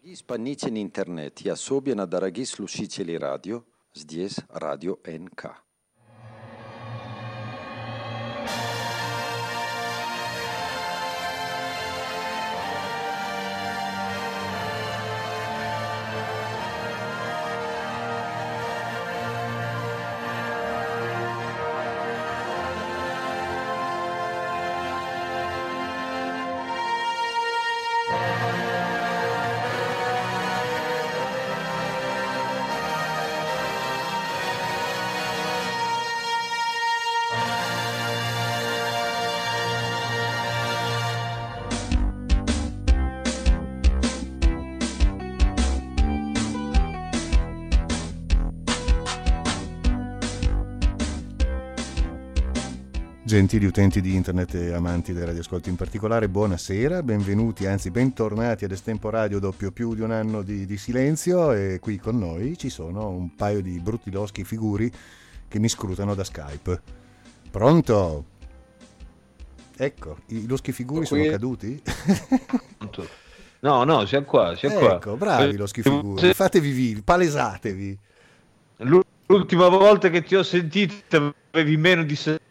Gli spannici in internet, ja sobie na daraghi slušitelji radio, zdjes radio NK. Gentili utenti di internet e amanti dei radioascolti in particolare, buonasera, benvenuti, anzi bentornati ad Estempo Radio doppio più di un anno di, di, silenzio e qui con noi ci sono un paio di brutti loschi figuri che mi scrutano da Skype. Pronto? Ecco, i loschi figuri sono caduti? no, no, siamo qua, siamo ecco, qua. bravi loschi figuri, fatevi vivi, palesatevi. L'ultima volta che ti ho sentito avevi meno di 60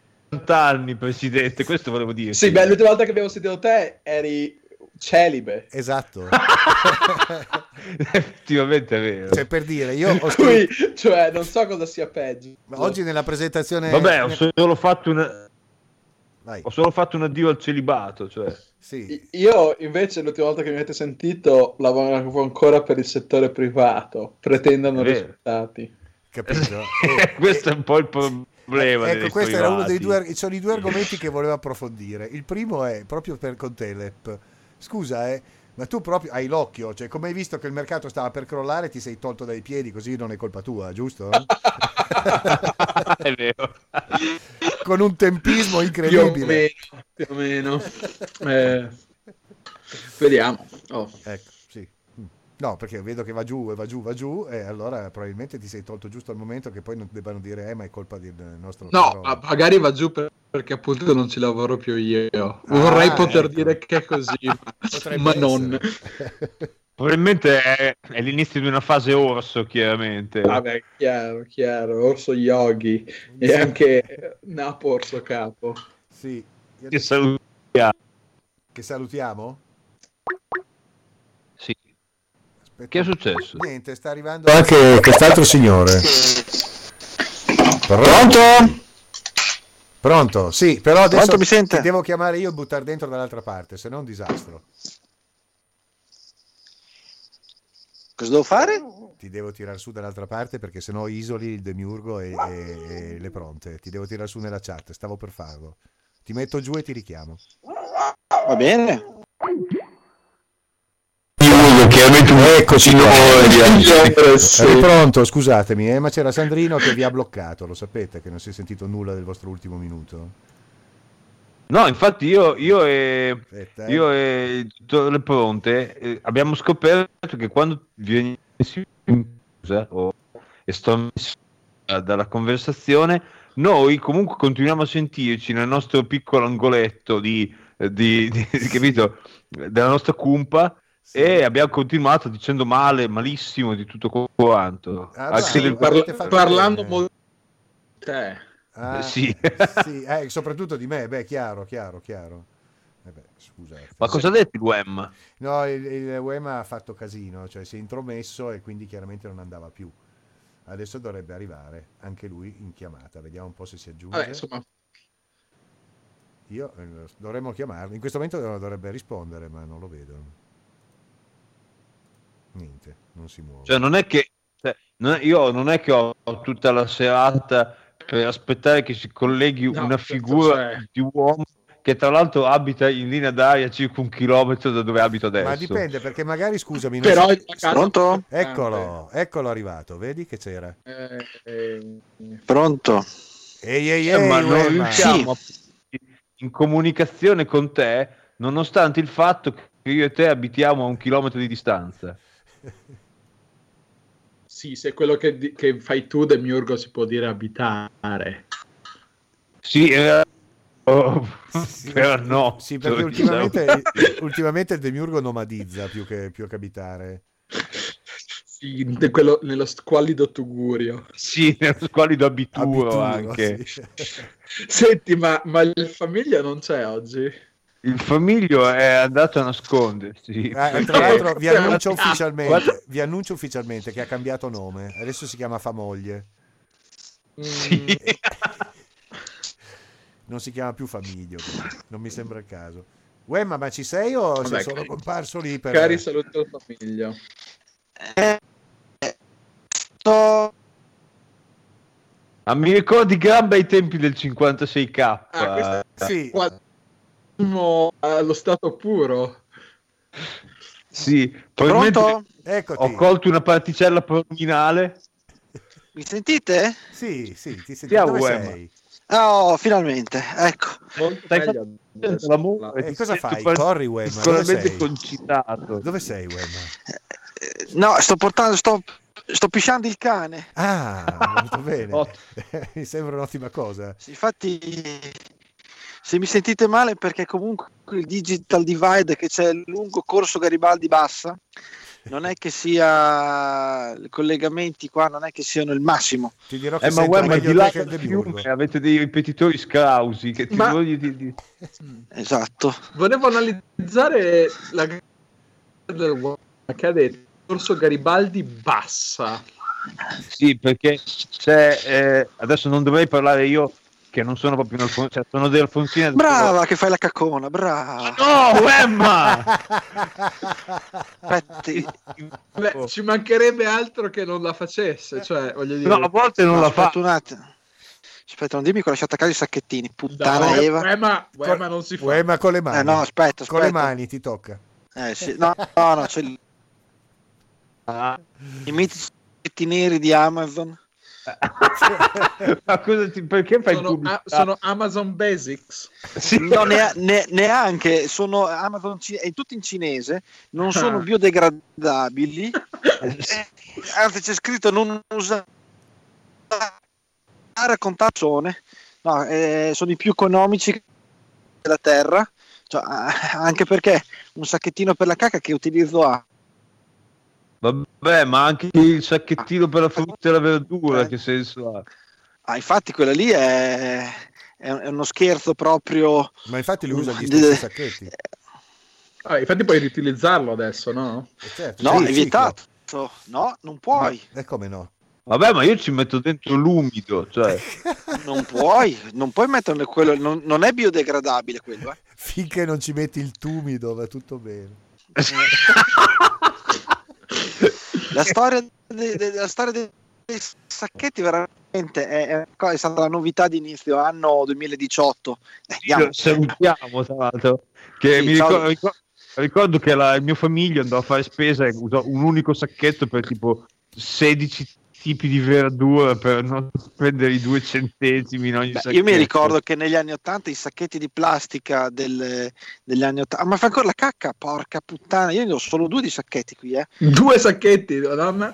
anni, presidente, questo volevo dire. Sì, beh, l'ultima volta che abbiamo sentito te eri celibe. Esatto. Effettivamente è vero. Cioè, per dire, io ho scritto... Qui, cioè, non so cosa sia peggio. Ma oggi nella presentazione... Vabbè, ho solo fatto una... Vai. Ho solo fatto un addio al celibato, cioè. Sì. Io invece l'ultima volta che mi avete sentito lavoravo ancora per il settore privato, pretendono risultati. Capito? Questo è un po' il problema problema. Ecco, questo era uno dei due, sono i due argomenti che volevo approfondire. Il primo è proprio per con Telep. Scusa, eh, ma tu proprio hai l'occhio, cioè come hai visto che il mercato stava per crollare, ti sei tolto dai piedi, così non è colpa tua, giusto? è vero. Con un tempismo incredibile. Più o meno. Più o meno. Eh, vediamo. Oh. Ecco. No, perché vedo che va giù e va giù, va giù, e allora probabilmente ti sei tolto giusto al momento che poi non debbano dire, eh, ma è colpa del nostro. No, magari va giù per, perché appunto non ci lavoro più io. Ah, Vorrei poter ecco. dire che è così, ma, non. Probabilmente è, è, l'inizio di una fase orso, chiaramente. Vabbè, chiaro, chiaro, orso yogi e anche Napo orso capo. Sì. Che salutiamo. Che salutiamo? Aspetta. Che è successo? Niente, sta arrivando anche quest'altro signore. Pronto? Pronto? Sì, però adesso Pronto, mi sente? ti devo chiamare io e buttare dentro dall'altra parte, se no è un disastro. Cosa devo fare? Ti devo tirare su dall'altra parte perché sennò isoli il demiurgo e, e, e le pronte. Ti devo tirare su nella chat, stavo per farlo. Ti metto giù e ti richiamo. Va bene chiaramente un eccoci Sei pronto, scusatemi, eh, ma c'era Sandrino che vi ha bloccato, lo sapete che non si è sentito nulla del vostro ultimo minuto? No, infatti io, io e, Aspetta, eh. io e le pronte eh, abbiamo scoperto che quando vieni in o estromessi dalla conversazione, noi comunque continuiamo a sentirci nel nostro piccolo angoletto di, di, di, di capito, della nostra cumpa sì. E abbiamo continuato dicendo male, malissimo di tutto quanto. Ah, sì, parla- parlando molto di te. Ah, eh, sì. sì eh, soprattutto di me, beh, chiaro, chiaro, chiaro. Eh beh, scusate. Ma cosa ha detto il WEM? No, il, il WEM ha fatto casino, cioè si è intromesso e quindi chiaramente non andava più. Adesso dovrebbe arrivare anche lui in chiamata, vediamo un po' se si aggiunge. Vabbè, insomma. Io eh, dovremmo chiamarlo, in questo momento dovrebbe rispondere, ma non lo vedo niente, non si muove. Cioè, non è che cioè, non è, io non è che ho tutta la serata per aspettare che si colleghi no, una figura di uomo che tra l'altro abita in linea d'aria circa un chilometro da dove abito adesso. Ma dipende perché magari scusami, però si... pronto? Eccolo, eccolo arrivato, vedi che c'era. Eh, eh... Pronto? Ehi ehi ehi, eh, ma non riusciamo sì. in comunicazione con te nonostante il fatto che io e te abitiamo a un chilometro di distanza. Sì, se quello che, che fai tu, Demiurgo, si può dire abitare. Sì, eh, oh, sì, però no. Sì, perché ultimamente, ultimamente il Demiurgo nomadizza più che, più che abitare. Sì, quello, nello squallido tugurio. Sì, nello squallido abituro, abituro anche. Sì. Senti, ma, ma il famiglia non c'è oggi? Il famiglio è andato a nascondersi. Eh, tra l'altro vi annuncio, ufficialmente, vi annuncio ufficialmente che ha cambiato nome. Adesso si chiama Famoglie. Sì. non si chiama più Famiglio, non mi sembra il caso. Wemma, ma ci sei o Vabbè, sei solo comparso lì per... Cari saluti alla famiglia. Eh, sto... Ah, mi ricordi gran bei tempi del 56k. Ah, sì. Allo stato puro. Sì, probabilmente Eccoti. ho colto una particella prominale. Mi sentite? Sì, sì, ti sentiamo. Dove sei? Oh, finalmente, ecco. Stai facendo E cosa fai? Corri. Dove sei? concitato. Dove sei, Wemma? Eh, no, sto portando, sto, sto pisciando il cane. Ah, molto bene. Mi sembra un'ottima cosa. Sì, infatti, se mi sentite male perché comunque il digital divide che c'è lungo corso Garibaldi Bassa non è che sia i collegamenti qua non è che siano il massimo. Ti dirò che eh, ma guarda di là del fiume avete dei ripetitori scrausi che ti ma... voglio di, di... esatto. Volevo analizzare la che ha detto corso Garibaldi bassa. Sì perché c'è eh, adesso non dovrei parlare io che non sono proprio un Alfonsino, cioè sono dei Alfonsini. Brava che fai la caccona, brava. No, Emma! Beh, ci mancherebbe altro che non la facesse, cioè, voglio dire. No, a volte non no, la fa. Un attimo. Aspetta, non dimmi che ho lasciato a casa i sacchettini, puttana no, Eva. Uema, Uema non si fa. Uema con le mani. Eh, no, aspetta, aspetta. Con le mani ti tocca. Eh sì, no, no, no, c'è il... ah. i mitici neri di Amazon. Ma cosa ti, perché fai sono, a, sono Amazon Basics? Sì. No, ne, ne, neanche, sono Amazon è tutto in cinese, non sono ah. biodegradabili, eh, anzi c'è scritto non usare con tazzone, no, eh, sono i più economici della terra, cioè, anche perché un sacchettino per la cacca che utilizzo ha Vabbè, ma anche il sacchettino per la frutta e la verdura, che senso ha? Ah, infatti quella lì è, è uno scherzo proprio. Ma infatti lui usa gli stessi sacchetti. Ah, infatti puoi riutilizzarlo adesso, no? Eh certo, no, sì, è vietato. Ciclo. No, non puoi. E come no? Vabbè, ma io ci metto dentro l'umido, cioè... non puoi, non puoi metterne quello, non, non è biodegradabile quello. Eh. Finché non ci metti il tumido va tutto bene. la storia, de, de, la storia dei sacchetti veramente è, è, stata la novità di inizio anno 2018. Eh, salutiamo tra l'altro. Che sì, mi ricordo, ricordo, ricordo, che la, il mio famiglia andò a fare spesa e usò un unico sacchetto per tipo 16 tipi di verdura per non spendere i due centesimi in ogni Beh, Io mi ricordo che negli anni 80 i sacchetti di plastica del, degli anni 80, ah, ma fa ancora la cacca, porca puttana, io ne ho solo due di sacchetti qui, eh. Due sacchetti, madonna.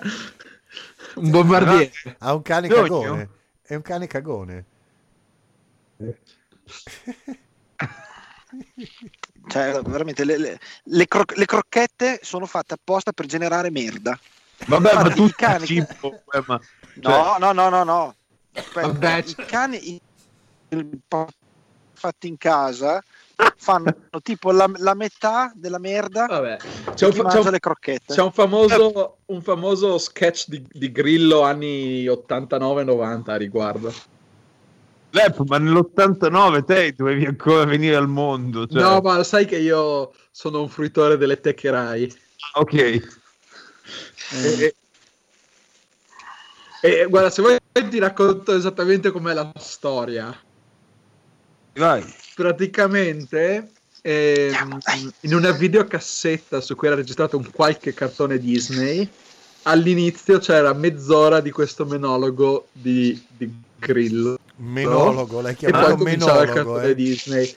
Un bombardiere. Ha un cane cagone. È un cane cagone. cioè, veramente, le, le, le, cro- le crocchette sono fatte apposta per generare merda. Vabbè, ma tu cani... cibo, eh, ma... No, no, no, no, no. Vabbè, I cani fatti in casa fanno tipo la, la, metà della merda Vabbè. C'è, un, c'è, un, le crocchette. c'è un famoso, un famoso sketch di, di Grillo anni 89-90 a riguardo. Lep, ma nell'89 te dovevi ancora venire al mondo. Cioè... No, ma sai che io sono un fruitore delle teccherai. Ok. E, e, guarda, se vuoi ti racconto esattamente com'è la storia. Vai. Praticamente ehm, in una videocassetta su cui era registrato un qualche cartone Disney, all'inizio c'era mezz'ora di questo menologo di, di Grillo. Menologo, l'hai chiamato e poi menologo, il cartone eh. Disney.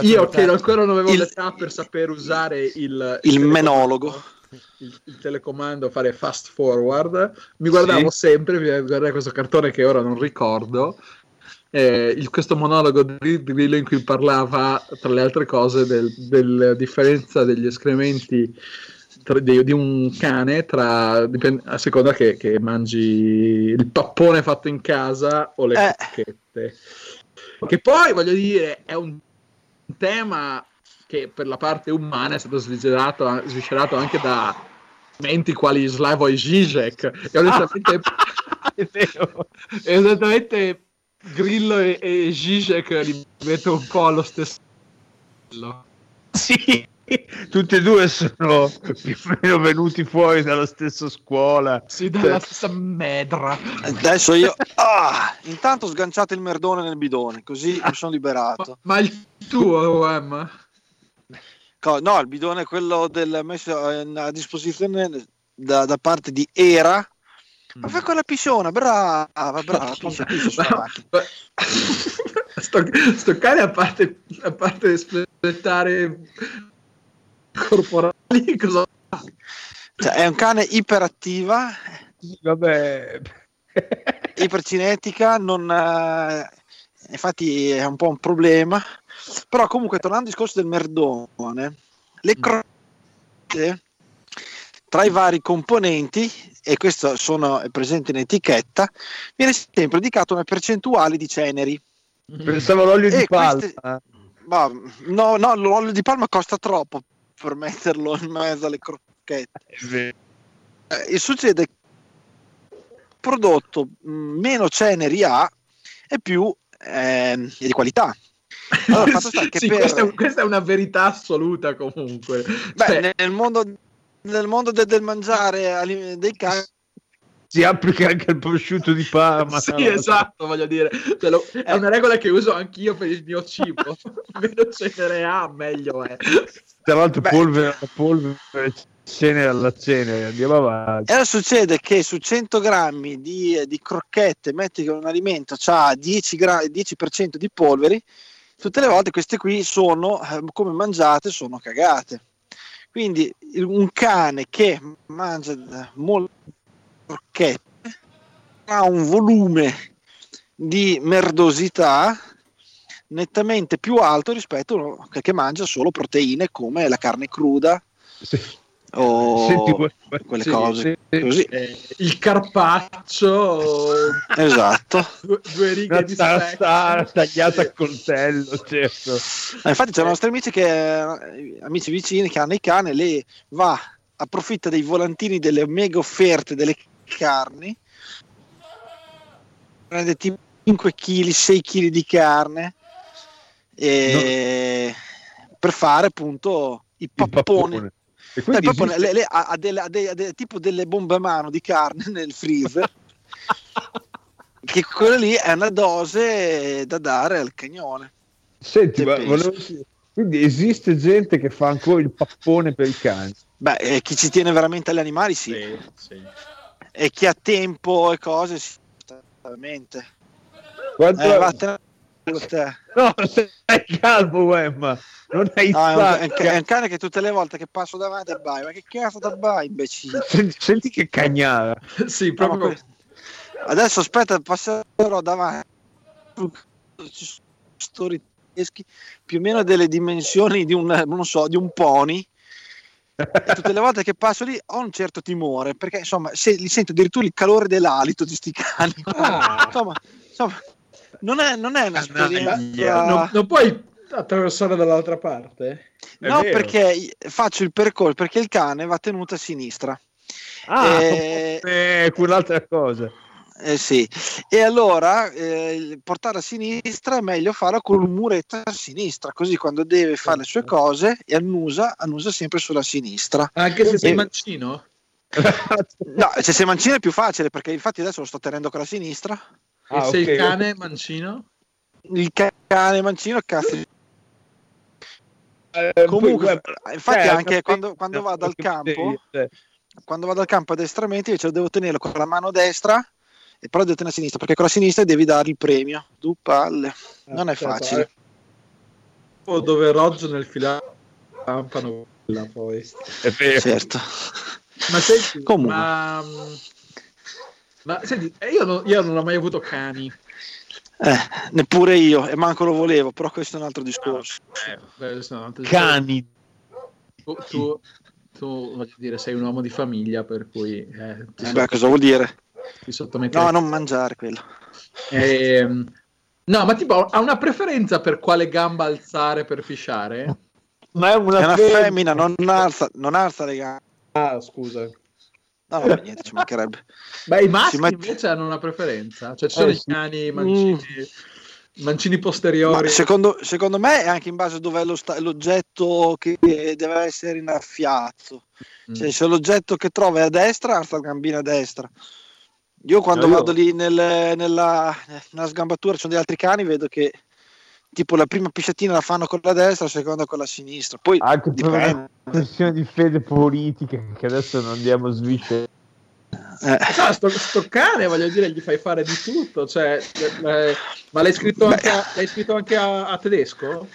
Io che ancora non avevo il, l'età per saper usare il, il, il menologo il, il, telecomando fare fast forward, mi guardavo sì. sempre, mi guardavo questo cartone che ora non ricordo, eh, il, questo monologo di Grillo in cui parlava, tra le altre cose, della del differenza degli escrementi tra, di, di, un cane tra, a seconda che, che, mangi il pappone fatto in casa o le eh. Che poi, voglio dire, è un tema che per la parte umana è stato sviscerato, sviscerato anche da menti quali Slavoj Žižek e onestamente è vero. esattamente Grillo e, e Zizek li metto un po' allo stesso sì tutti e due sono più o meno venuti fuori dalla stessa scuola. Sì dalla stessa medra. Adesso io ah, intanto sganciate il merdone nel bidone così mi sono liberato. Ma, ma il tuo Emma no il bidone è quello del messo a disposizione da, da parte di Era ma fai quella pisciona, brava, brava, piscia, piscia sto, sto cane a parte, a parte espletare corporali, cosa cioè, è un cane iperattiva. Vabbè. ipercinetica, non, eh, infatti è un po' un problema. Però comunque tornando al discorso del merdone, le mm. crotte tra i vari componenti, e questo sono, è presente in etichetta, viene sempre indicato una percentuale di ceneri. Pensavo l'olio e di palma. Queste, ma, no, no, l'olio di palma costa troppo per metterlo in mezzo alle crocchette. Eh, e succede che il prodotto mm, meno ceneri ha e più eh, è di qualità. Allora, sì, sì, per... questa, è, questa, è, una verità assoluta comunque. Beh, cioè... nel mondo nel mondo de- del mangiare dei cani si applica anche al prosciutto di Parma. sì, no? esatto, voglio dire. Cioè, lo, è una regola che uso anch'io per il mio cibo. Meno cenere ha, meglio è. Tra l'altro, Beh, polvere, polvere, cenere alla cenere, andiamo avanti. E allora succede che su 100 grammi di, di crocchette, metti che un alimento ha 10 gra- 10% di polveri, tutte le volte queste qui sono, eh, come mangiate, sono cagate. Quindi un cane che mangia molte crocchette ha un volume di merdosità nettamente più alto rispetto a uno che mangia solo proteine come la carne cruda sì o Senti, quelle sì, cose sì, così. Eh, il carpaccio esatto. due, due righe di tasta tagliata a coltello certo. Eh, infatti c'è nostri amici che amici vicini che hanno i cani lei va approfitta dei volantini delle mega offerte delle carni. Prende tipo 5 kg 6 kg di carne e no. per fare appunto i papponi e quindi esiste... le, le, ha, delle, ha, delle, ha delle, tipo delle bombe a mano di carne nel freezer. che quella lì è una dose da dare al cagnone. Senti, ma volevo... quindi esiste gente che fa ancora il pappone per i cani? Beh, eh, chi ci tiene veramente agli animali, sì. sì, sì. E chi ha tempo e cose, sì, assolutamente. Quanto... Eh, vattene No, sei calmo, Emma. Non hai no, è, un, è, un, cane che tutte le volte che passo davanti abbai. Ma che cazzo da bai, imbecille? Senti, senti che cagnara. sì, proprio. No, Adesso aspetta, passerò davanti. Story più o meno delle dimensioni di un, non so, di un pony. E tutte le volte che passo lì ho un certo timore perché insomma se, li sento addirittura il calore dell'alito di sti cani. Ah. insomma, insomma non è, non è un'esperienza. Non, non puoi attraversare dall'altra parte? È no, vero. perché faccio il percorso perché il cane va tenuto a sinistra. Ah, e... eh, quell'altra cosa. Eh sì, e allora eh, portare a sinistra è meglio farlo con un muretto a sinistra, così quando deve fare le sue certo. cose e annusa, annusa sempre sulla sinistra. Anche se sei mancino? no, se sei mancino è più facile perché infatti adesso lo sto tenendo con la sinistra. Ah, e se okay, il cane mancino? Il cane mancino cazzo. Eh, Comunque, poi, infatti, eh, anche quando, quando vado al campo, quando vado al campo a destramente, invece devo tenerlo con la mano destra e poi devo tenere a sinistra perché con la sinistra devi dare il premio. Du palle, non è certo, facile. O dove Rogge nel filare campano poi. È vero. Certo. Ma senti, Comunque. ma ma senti, eh, io non, io non ho mai avuto cani. Eh, neppure io, e manco lo volevo, però questo è un altro discorso. Eh, beh, un altro cani. Tu, tu, tu voglio dire, sei un uomo di famiglia, per cui... Eh, eh beh, cosa vuol dire? Ti sottometti... No, non mangiare quello. Eh, no, ma tipo, ha una preferenza per quale gamba alzare per fisciare? Ma è una, è una femmina, non alza, non alza le gambe. Ah, scusa. No, no, niente, ci mancherebbe. Beh, i maschi mette... invece hanno una preferenza. Cioè, ci sono eh, i cani, mancini... Mm mancini posteriori. Secondo, secondo, me è anche in base a dove è sta- l'oggetto che deve essere innaffiato. Mm. Cioè, se l'oggetto che trova è a destra, alza la gambina a destra. Io quando no, vado io... lì nel, nella, nella, sgambatura, ci sono degli altri cani, vedo che tipo la prima pisciatina la fanno con la destra, la seconda con la sinistra. Poi anche per una questione di fede politica che adesso non andiamo a sviscerare eh. No, sto, sto, cane, voglio dire, gli fai fare di tutto. Cioè, eh, ma l'hai scritto anche, a, l'hai scritto anche a, a tedesco?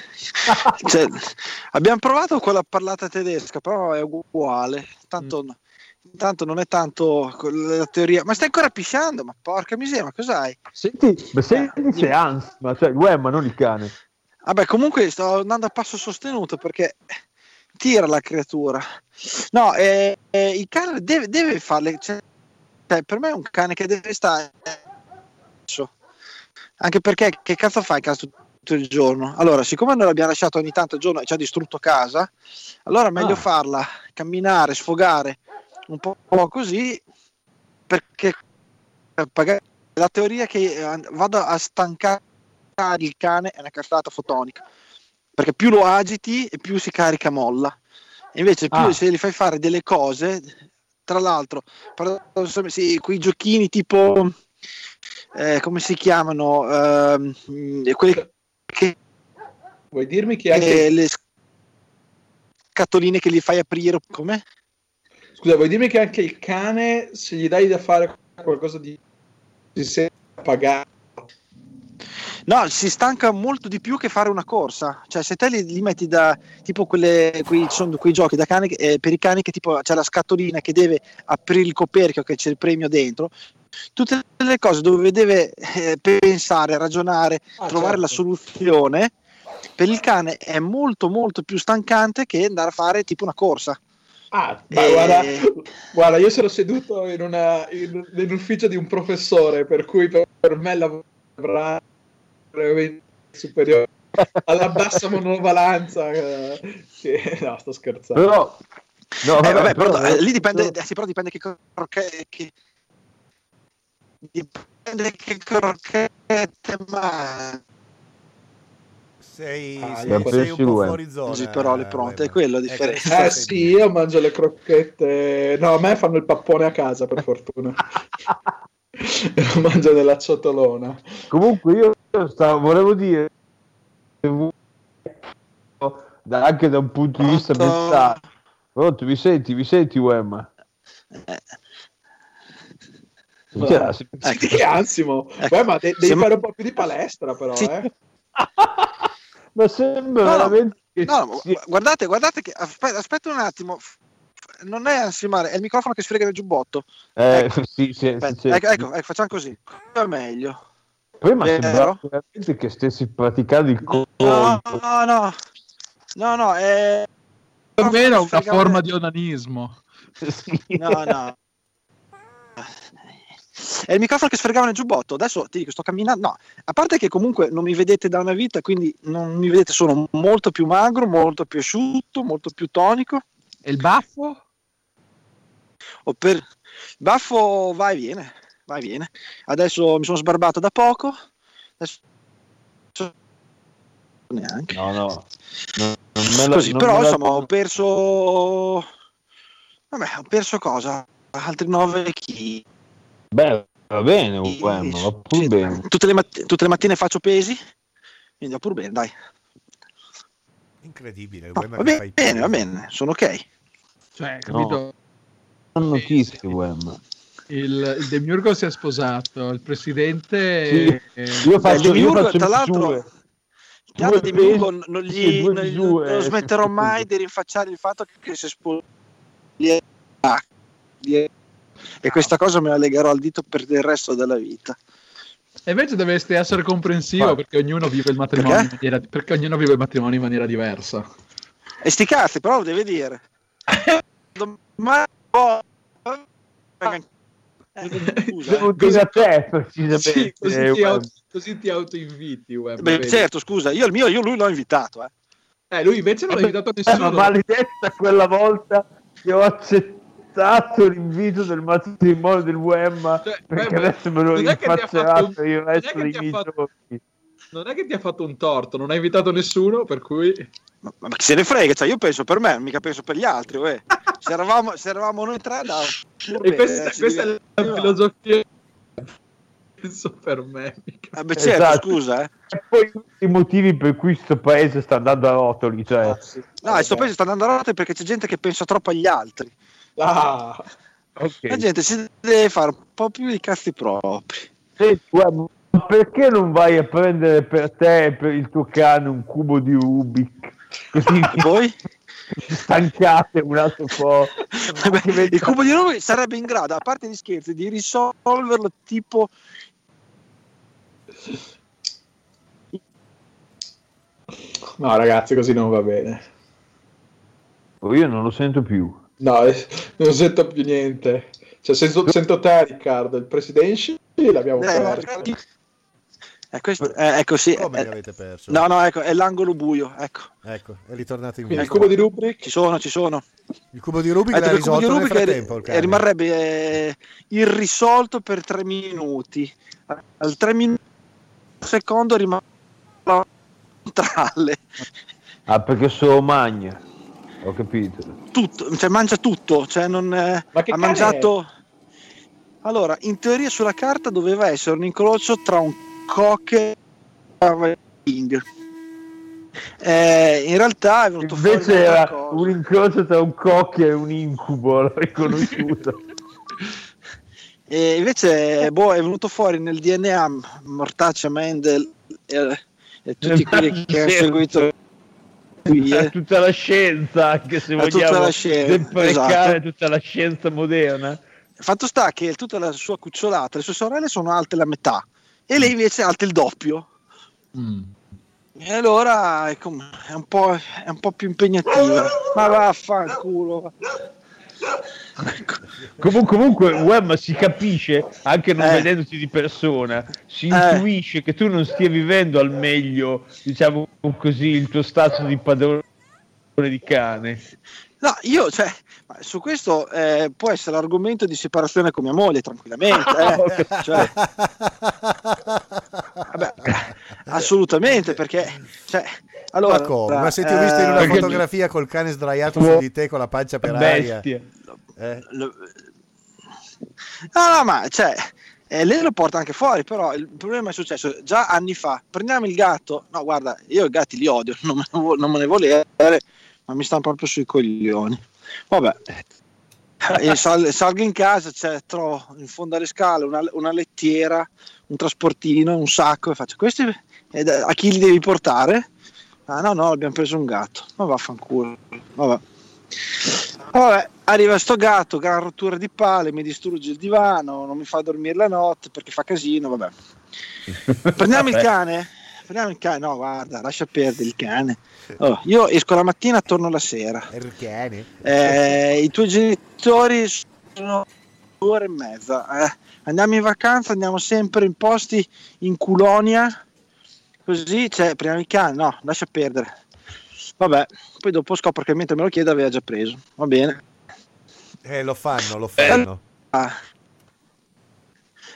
Cioè, abbiamo provato quella parlata tedesca, però è uguale. Tanto, mm. Tanto non è tanto la teoria. Ma stai ancora pisciando? Ma porca miseria, ma cos'hai? Senti, ma senti eh, se Hans, ma cioè ma non il cane. Vabbè, comunque sto andando a passo sostenuto perché tira la creatura. No, eh, eh, il cane deve, deve farle. Cioè, cioè, per me è un cane che deve stare anche perché che cazzo fai casa tutto il giorno allora siccome noi l'abbiamo lasciato ogni tanto il giorno e ci ha distrutto casa allora è meglio ah. farla camminare sfogare un po', così perché la teoria che eh, vado a stancare il cane è una castrata fotonica perché più lo agiti e più si carica molla invece più ah. se gli fai fare delle cose tra l'altro, sì, quei giochini tipo, eh, come si chiamano? Eh, quelli che... Vuoi dirmi che anche... Eh, le scatoline che gli fai aprire, come? Scusa, vuoi dirmi che anche il cane, se gli dai da fare qualcosa di... si sente pagato? No, si stanca molto di più che fare una corsa. Cioè, se te li, li metti da tipo quelle, quei, sono quei giochi da cane, eh, per i cani che tipo c'è la scatolina che deve aprire il coperchio, che c'è il premio dentro, tutte le cose dove deve eh, pensare, ragionare, ah, trovare certo. la soluzione, per il cane è molto molto più stancante che andare a fare tipo una corsa. Ah, e... guarda, guarda, io sono seduto in, una, in, nell'ufficio di un professore, per cui per, per me lavorare superiore alla bassa monovalanza eh, che... no sto scherzando. Però no, vabbè, eh, vabbè, però, però, lì dipende però... sì, però dipende che, che, che dipende che crocchette ma sei, ah, sei, sei un po' fuori zona sì, però le pronte, è quello la differenza eh sì, io mangio le crocchette no, a me fanno il pappone a casa per fortuna lo mangio nella ciotolona comunque io stavo, volevo dire anche da un punto di vista mentale Pronto, mi senti, mi senti Wemma? Eh. Cioè, eh, che ansimo ecco. Beh, ma de- devi Sem- fare un po' più di palestra però sì. eh. ma sembra no, veramente no, no, guardate guardate che aspetta, aspetta un attimo non è ansimare è il microfono che sfrega nel giubbotto eh, ecco. sì, sì, ecco, ecco, ecco, facciamo così è meglio Prima sembrava veramente che stessi praticando il corpo. No, no, no, no, no, è... Almeno una forma di onanismo. No, no. È il microfono che sfregava nel giubbotto. Adesso ti dico, sto camminando. No, a parte che comunque non mi vedete da una vita, quindi non mi vedete, sono molto più magro, molto più asciutto, molto più tonico. E il baffo? O per... Il baffo va e viene va e viene. Adesso mi sono sbarbato da poco. Adesso neanche. No, no. Non, non la, Così, però insomma la... ho perso Vabbè, ho perso cosa? Altri 9 kg. Beh, va bene, Uguem, va pure sì, bene. Tutte le, matt- tutte le, mattine faccio pesi, quindi va pure bene, dai. Incredibile, no, va bene, bene va bene, sono ok. Cioè, capito? No. Non notizie, Uguem il, il Demiurgo si è sposato, il presidente... Sì. È... Io faccio, eh, Demiurgo, io faccio tra l'altro... Due Demiurgo non, gli, non, non, non smetterò mai di rinfacciare il fatto che si sposa e questa cosa me la legherò al dito per il resto della vita. E invece dovresti essere comprensivo Ma... perché ognuno vive il matrimonio perché? In maniera, perché ognuno vive il matrimonio in maniera diversa. E sti cazzi, però lo deve dire. domani Devo dire a te precisamente. Sì, così, eh, ti auto, così ti autoinviti. Web, Beh, certo, scusa, io il mio, io lui l'ho invitato. Eh. Eh, lui invece non ha invitato Eh, ma nessuno. maledetta quella volta che ho accettato l'invito del matrimonio del Wemma Cioè, perché Wemma, adesso me lo non è che ti ha rinfazzerato fatto un- io il non è resto che dei ti ha miei fatto- giorni. Non è che ti ha fatto un torto, non ha invitato nessuno, per cui... Ma, ma chi se ne frega, cioè, io penso per me, mica penso per gli altri. uè. Se, eravamo, se eravamo noi tre, da E questa, eh, questa è la filosofia. Penso per me. mica. Eh, beh, certo, Esatto. scusa, eh. E poi i motivi per cui questo paese sta andando a rotoli, cioè No, questo paese sta andando a rotte perché c'è gente che pensa troppo agli altri. Ah, ok. La gente si deve fare un po' più i cazzi propri. Senti, Wemma, ma perché non vai a prendere per te e per il tuo cane un cubo di Rubik? Così E voi? vi stancate un altro po'. Beh, il cubo di Rubik sarebbe in grado, a parte gli scherzi, di risolverlo tipo no, ragazzi, così non va bene. Oh, Io non lo sento più. No, eh, non sento più niente. Cioè, sento, sento te, Riccardo, il presidente l'abbiamo Eh, perso. eh, questo- eh, ecco sì. Come eh, li avete perso? no, no, ecco, è l'angolo buio. Ecco, Ecco, è ritornato in Quindi il cubo di Rubrik ci sono, ci sono. Il cubo di Rubik Eh, l'ha tipo il cubo di Rubik è- frattempo il eh, cane. rimarrebbe eh, irrisolto per tre minuti. Al tre minuti secondo rimane centrale. Ah, perché sono magna. Ho capito. Tutto, cioè mangia tutto, cioè non, eh, Ma che ha cane mangiato... Allora, in teoria sulla carta doveva essere un incrocio tra un cocker e un king. Eh, in realtà è venuto Invece fuori era cosa. un incrocio tra un cocchio e un incubo, l'ho riconosciuto. E invece boh, è venuto fuori nel DNA Mortaccia, Mendel e, e tutti quelli che hanno seguito qui, È eh. tutta la scienza, anche se È vogliamo deprecare esatto. tutta la scienza moderna. Fatto sta che tutta la sua cucciolata, le sue sorelle sono alte la metà e lei invece è alta il doppio. Mm. E allora è, com- è un, po', è un po' più impegnativa. Ma vaffanculo. Comun- comunque, Wem si capisce, anche non Eh. vedendoti di persona, si Eh. intuisce che tu non stia vivendo al meglio, diciamo così, il tuo stato di padrone di cane. No, io, cioè, su questo eh, può essere argomento di separazione con mia moglie, tranquillamente. eh. Cioè, vabbè, assolutamente, perché, cioè, allora, ma come? Ma se ti ho visto in una eh, fotografia col cane sdraiato Uo- su di te con la pancia per aria. Bestia. Eh? lo- No, no, ma cioè, eh, lei lo porta anche fuori, però il problema è successo già anni fa. Prendiamo il gatto, no, guarda, io i gatti li odio, non me vo- non me ne volere, ma mi stanno proprio sui coglioni. Vabbè, E sal- salgo in casa, c'è, trovo in fondo alle scale una, una lettiera, un trasportino, un sacco, e faccio questi da- a chi li devi portare? Ah no, no, abbiamo preso un gatto. Ma vaffanculo. Vabbè. Vabbè, arriva sto gatto, gran rottura di palle, mi distrugge il divano, non mi fa dormire la notte perché fa casino, vabbè. Prendiamo il Vabbè. cane? Prendiamo il cane? No, guarda, lascia perdere il cane. Oh, io esco la mattina, torno la sera. Il cane? Eh, I tuoi genitori sono due ore e mezza. eh. Andiamo in vacanza, andiamo sempre in posti in Culonia. Così, cioè, prendiamo il cane. No, lascia perdere. Vabbè, poi dopo scopro che mentre me lo chiede aveva già preso. Va bene. Eh, lo fanno, lo fanno. Ah,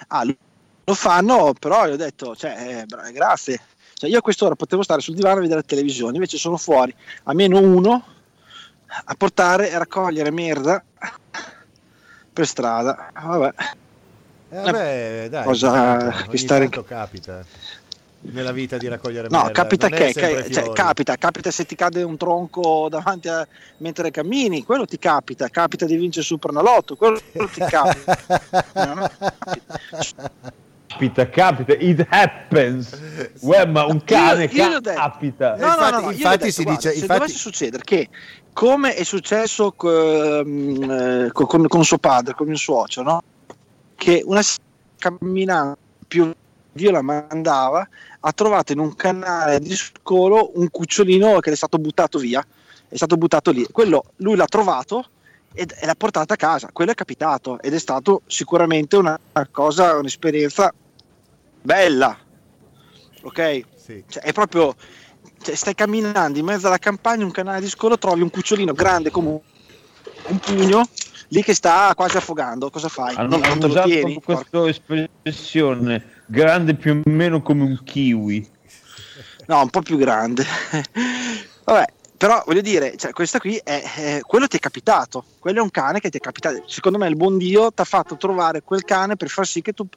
Ah, lo fanno, però io ho detto, cioè, eh, grazie. Cioè, io a quest'ora potevo stare sul divano a vedere la televisione, invece sono fuori a meno uno a portare e raccogliere merda per strada. Vabbè, Eh, vabbè, dai, Cosa che stare- capita nella vita di raccogliere no, merda. capita non che, che- cioè, capita, capita se ti cade un tronco davanti a, mentre cammini, quello ti capita, capita di vincere il Supernalotto, quello ti capita. No, no, Capita, capita, it happens. Uè, ma un cane Io- io capita. No, infatti- io infatti ho detto, si guarda, dice- se infatti- dovesse succedere che come è successo co- mm, eh, co- con, con suo padre con mio suocero no? che una sera camminando più Dio la mandava ha trovato in un canale di scolo un cucciolino che è stato buttato via è stato buttato lì quello lui l'ha trovato e, e l'ha portata a casa. Quello è capitato ed è stato sicuramente una, una cosa, un'esperienza bella. Ok? Sì. Cioè, è proprio cioè, stai camminando in mezzo alla campagna, un canale di scolo, trovi un cucciolino grande come un pugno lì che sta quasi affogando. Cosa fai? Hanno, hanno usato tieni, questa espressione grande più o meno come un kiwi. No, un po' più grande. Vabbè, però voglio dire, cioè, questa qui è, è, quello ti è capitato, quello è un cane che ti è capitato. Secondo me il buon Dio ti ha fatto trovare quel cane per far sì che tu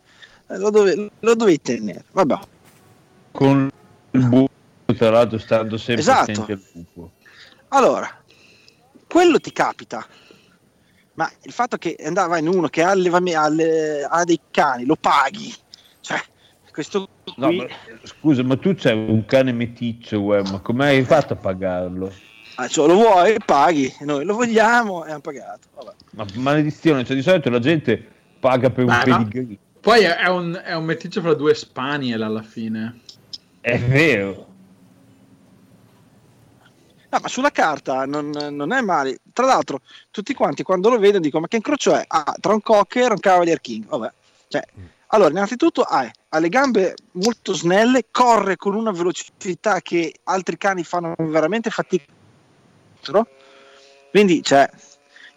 eh, lo, dove, lo dovevi tenere. Vabbè. Con il buco, tra l'altro, stando sempre esatto. attenti al buco. Allora, quello ti capita, ma il fatto che andava in uno che alleva, alle, ha dei cani, lo paghi, cioè questo No, ma, scusa, ma tu c'hai un cane meticcio, uè, ma come hai fatto a pagarlo? Ah, cioè, lo vuoi, paghi, noi lo vogliamo e hanno pagato. Vabbè. Ma maledizione, cioè di solito la gente paga per un ah, pedigree. No. Poi è un, è un meticcio fra due spaniel alla fine. È vero. No, ma sulla carta non, non, è male. Tra l'altro, tutti quanti quando lo vedono dicono: Ma che incrocio è? Ah, tra un cocker e un Cavalier King. Vabbè, cioè, allora, innanzitutto ha, ha, le gambe molto snelle, corre con una velocità che altri cani fanno veramente fatica. Quindi, cioè,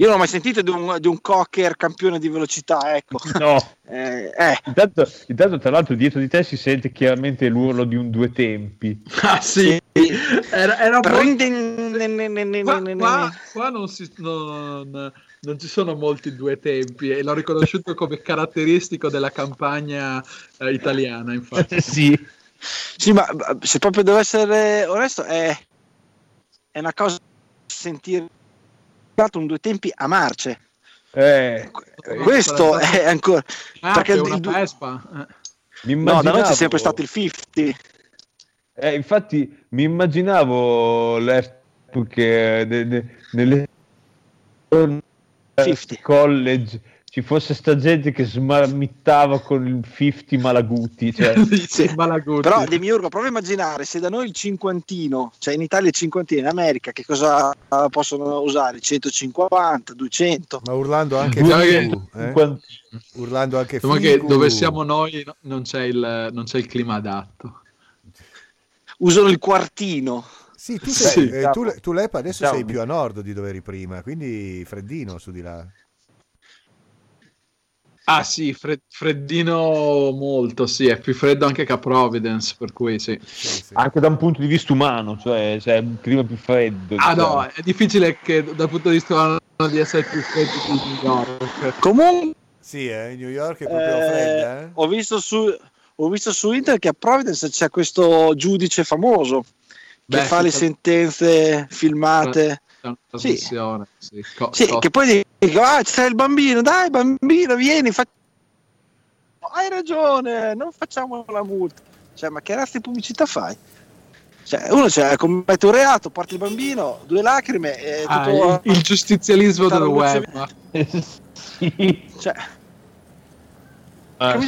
io non ho mai sentito di un, di un cocker campione di velocità, ecco. No. eh, eh. Intanto, intanto, tra l'altro, dietro di te si sente chiaramente l'urlo di un due tempi. Ah, sì. Era, era qua, qua, qua non si... Non, non ci sono molti due tempi e l'ho riconosciuto come caratteristico della campagna eh, italiana, infatti. sì. sì, ma se proprio devo essere onesto, è, è una cosa sentire un due tempi a marce. Eh, questo è ancora ah, perché una il, Vespa. Eh. No, da noi c'è sempre stato il 50. Eh, infatti mi immaginavo l'epoca de, de, nelle 50. college ci fosse sta gente che smarmittava con il 50 Malaguti. Cioè. sì, Malaguti. Però Demiurgo, prova a immaginare se da noi il cinquantino, cioè in Italia il cinquantino, in America che cosa possono usare? 150, 200? Ma urlando anche figu, eh? Urlando anche figu. che dove siamo noi non c'è, il, non c'è il clima adatto. Usano il quartino. Sì, tu, sei, sì, eh, tu, tu Lepa adesso sei più a nord di dove eri prima, quindi freddino su di là. Ah sì, fred- freddino molto, sì, è più freddo anche che a Providence, per cui sì. sì, sì. Anche da un punto di vista umano, cioè c'è un clima più freddo. Ah diciamo. no, è difficile che dal punto di vista umano di essere più freddo di New York. Comunque... Sì, eh, New York è proprio eh, fredda. Eh? Ho, visto su, ho visto su internet che a Providence c'è questo giudice famoso Beh, che fa le sentenze filmate. Sì. Sì. Co- sì, che poi dico, ah, c'è il bambino, dai bambino, vieni, fa... hai ragione, non facciamo la multa. Cioè, ma che razza di pubblicità fai? Cioè, uno cioè, commette un reato, porta il bambino, due lacrime e ah, tutto... il, il giustizialismo del web. sì. Cioè, ah.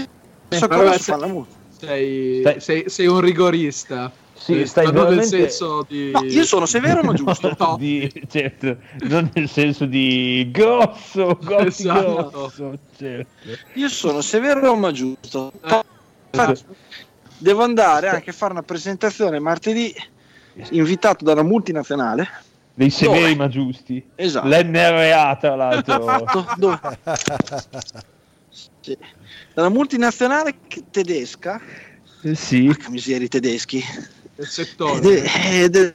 so come si fa la multa. Sei, sei, sei un rigorista. Sì, eh, stai veramente... nel senso di... No, io sono severo ma giusto. no. di, certo, non nel senso di grosso, grosso, esatto. grosso certo. Io sono severo ma giusto. Eh. Devo andare anche a fare una presentazione martedì invitato da una multinazionale. Dei severi dove? ma giusti. Esatto. L'NRA tra l'altro. dove? Sì. Da una multinazionale tedesca. Sì. Porca miseria, i tedeschi del settore. E, de,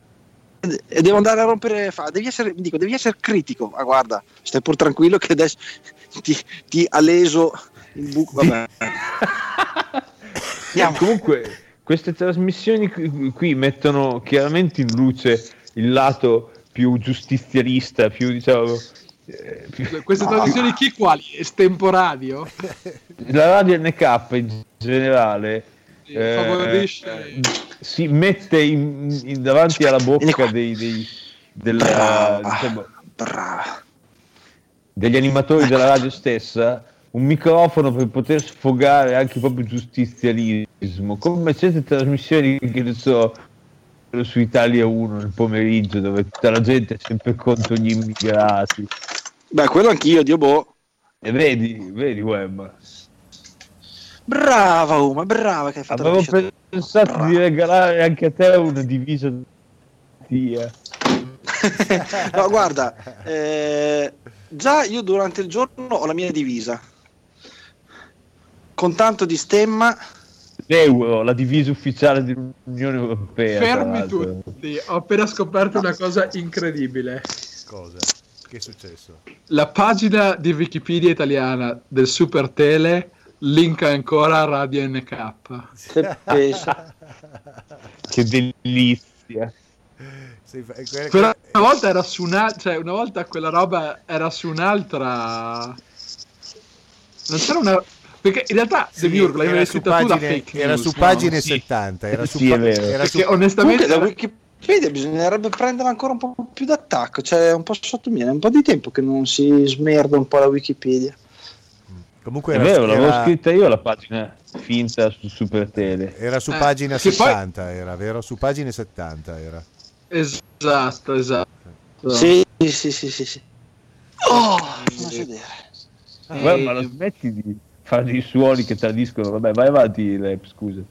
e devo andare a rompere. Fa, devi, essere, dico, devi essere critico. Ma guarda, stai pur tranquillo che adesso ti, ti ha leso il buco. Vabbè. Comunque, queste trasmissioni qui, mettono chiaramente in luce il lato più giustizialista, più diciamo. Eh, più... Queste no. trasmissioni chi quali? Estemporadio? La radio NK in generale eh, favorisce eh, si mette in, in davanti alla bocca dei, dei della, brava, diciamo, brava. degli animatori della radio stessa un microfono per poter sfogare anche proprio giustizialismo come certe trasmissioni che ne so su Italia 1 nel pomeriggio dove tutta la gente è sempre contro gli immigrati Beh, quello anch'io, Dio boh. E vedi, vedi web. Brava Uma, brava che hai fatto Avevo pensato brava. di regalare anche a te una divisa via. no, guarda, eh, già io durante il giorno ho la mia divisa con tanto di stemma l'euro, la divisa ufficiale dell'Unione Europea. Fermi tutti, ho appena scoperto una cosa incredibile. Cosa? Che è successo? La pagina di Wikipedia italiana del Super Tele linka ancora Radio NK. che delizia. Sì, quella, una volta era su una, cioè una volta quella roba era su un'altra non c'era una perché in realtà sì, Demiurgo l'avevi scritto tu la fake news, era su pagine no? 70 era sì, su, pa- era su... onestamente da Wikipedia bisognerebbe prendere ancora un po' più d'attacco cioè un po' sotto me è un po' di tempo che non si smerda un po' la Wikipedia Comunque è vero, l'avevo scritta io la pagina finta su Super Tele. Era su eh, pagina 70, poi... era vero? Su pagine 70 era. Esatto, esatto. Sì, sì, sì, sì. sì. Oh, non sedere. Eh, ma lo smetti di fare dei suoni che tradiscono. Vabbè, vai avanti, Lep, scusa.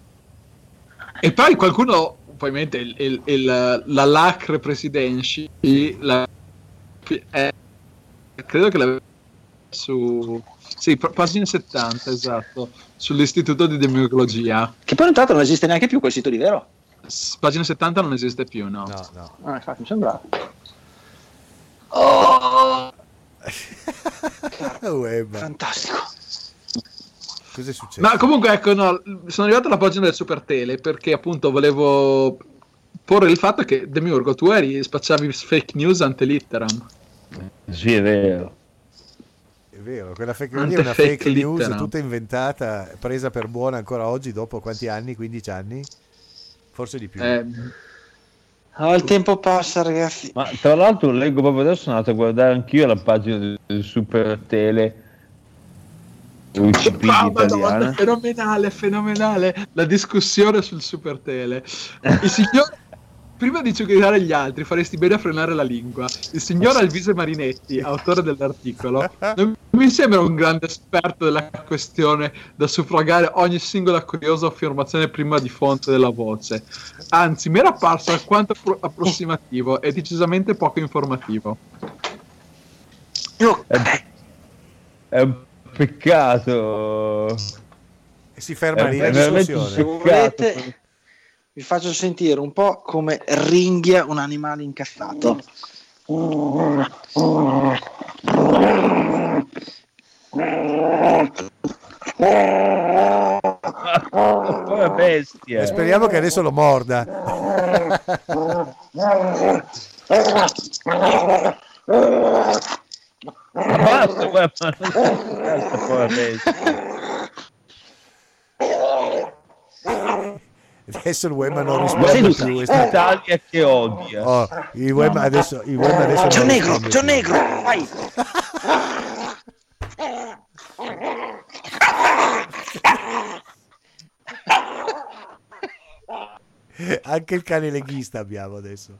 E poi qualcuno, ovviamente, il, il, il, la lacre presidenci, la, eh, credo che l'aveva su sì, pagina 70, esatto, sull'istituto di demiurgologia. Che poi intanto non esiste neanche più quel sito lì, vero? S- pagina 70 non esiste più, no. No, no. Ah, infatti, mi sembra. Oh! Fantastico. Cosa è successo? Ma comunque, ecco, no, sono arrivato alla pagina del Super Tele perché appunto volevo porre il fatto che Demiurgo, tu eri spacciavi fake news ante litteram. Sì, è vero vero, quella fake news è una fake, fake news no? tutta inventata, presa per buona ancora oggi, dopo quanti anni? 15 anni? Forse di più. Eh, oh, il tempo passa, ragazzi. Ma tra l'altro leggo proprio adesso, sono andato a guardare anch'io la pagina del, Super Tele. Ah, Madonna, fenomenale, fenomenale la discussione sul Super Tele. Il signor Prima di giocare gli altri, faresti bene a frenare la lingua. Il signor Alvise Marinetti, autore dell'articolo, non mi sembra un grande esperto della questione da suffragare ogni singola curiosa affermazione prima di fonte della voce. Anzi, mi era apparso alquanto appro- approssimativo e decisamente poco informativo. È, è un peccato. E si ferma lì la discussione vi faccio sentire un po' come ringhia un animale incazzato. bestia. E speriamo che adesso lo morda. Basta, guarda, basta, bestia. Adesso il web non risponde più. Questa Italia che odia. Oh, il web adesso, il web adesso c'è negro, c'è negro, vai. Anche il cane leghista abbiamo adesso.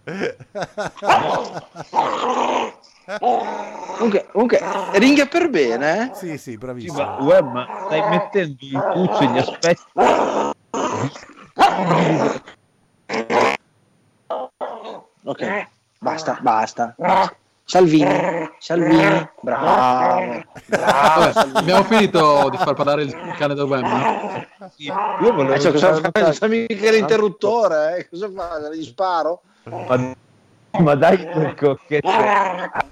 comunque, comunque ringhia per bene. Eh? Sì, sì, bravissimo. Sì, ma, web, ma stai mettendo in cuccia gli aspetti Ok, basta, basta. Salvini, Salvini, bravo, bravo Salvini. Abbiamo finito di far parlare il cane del web. Sì. Io volevo eh, cioè, cosa fa? Non mica l'interruttore, eh? cosa fa? Gli sparo? Ma, ma dai le crocchette.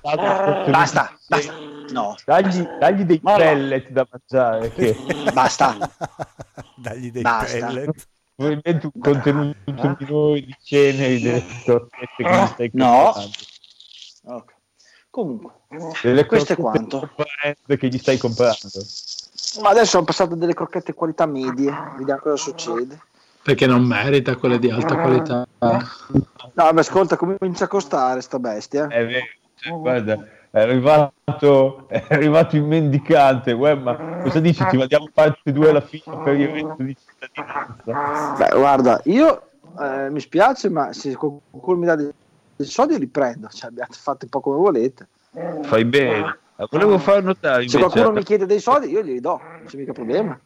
Basta, basta. No. Dagli, dagli dei pellet da mangiare. Che... Basta. Dagli dei basta. pellet probabilmente un contenuto minore di ceneri delle crocchette che mi stai no. okay. comunque delle questo è quanto. che gli stai comprando. Ma adesso sono passate delle crocchette qualità medie vediamo cosa succede. Perché non merita quelle di alta qualità. No ma ascolta comincia a costare sta bestia. È vero cioè, guarda è arrivato, è arrivato il mendicante, Uè, ma cosa dici? Ti mandiamo parte due alla fine per il reddito di cittadinanza? Beh, guarda, io eh, mi spiace, ma se qualcuno mi dà dei, soldi li prendo, cioè, abbiate fatto un po' come volete. Fai bene. Volevo far notare invece... Se qualcuno mi chiede dei soldi, io glieli do, non c'è mica problema.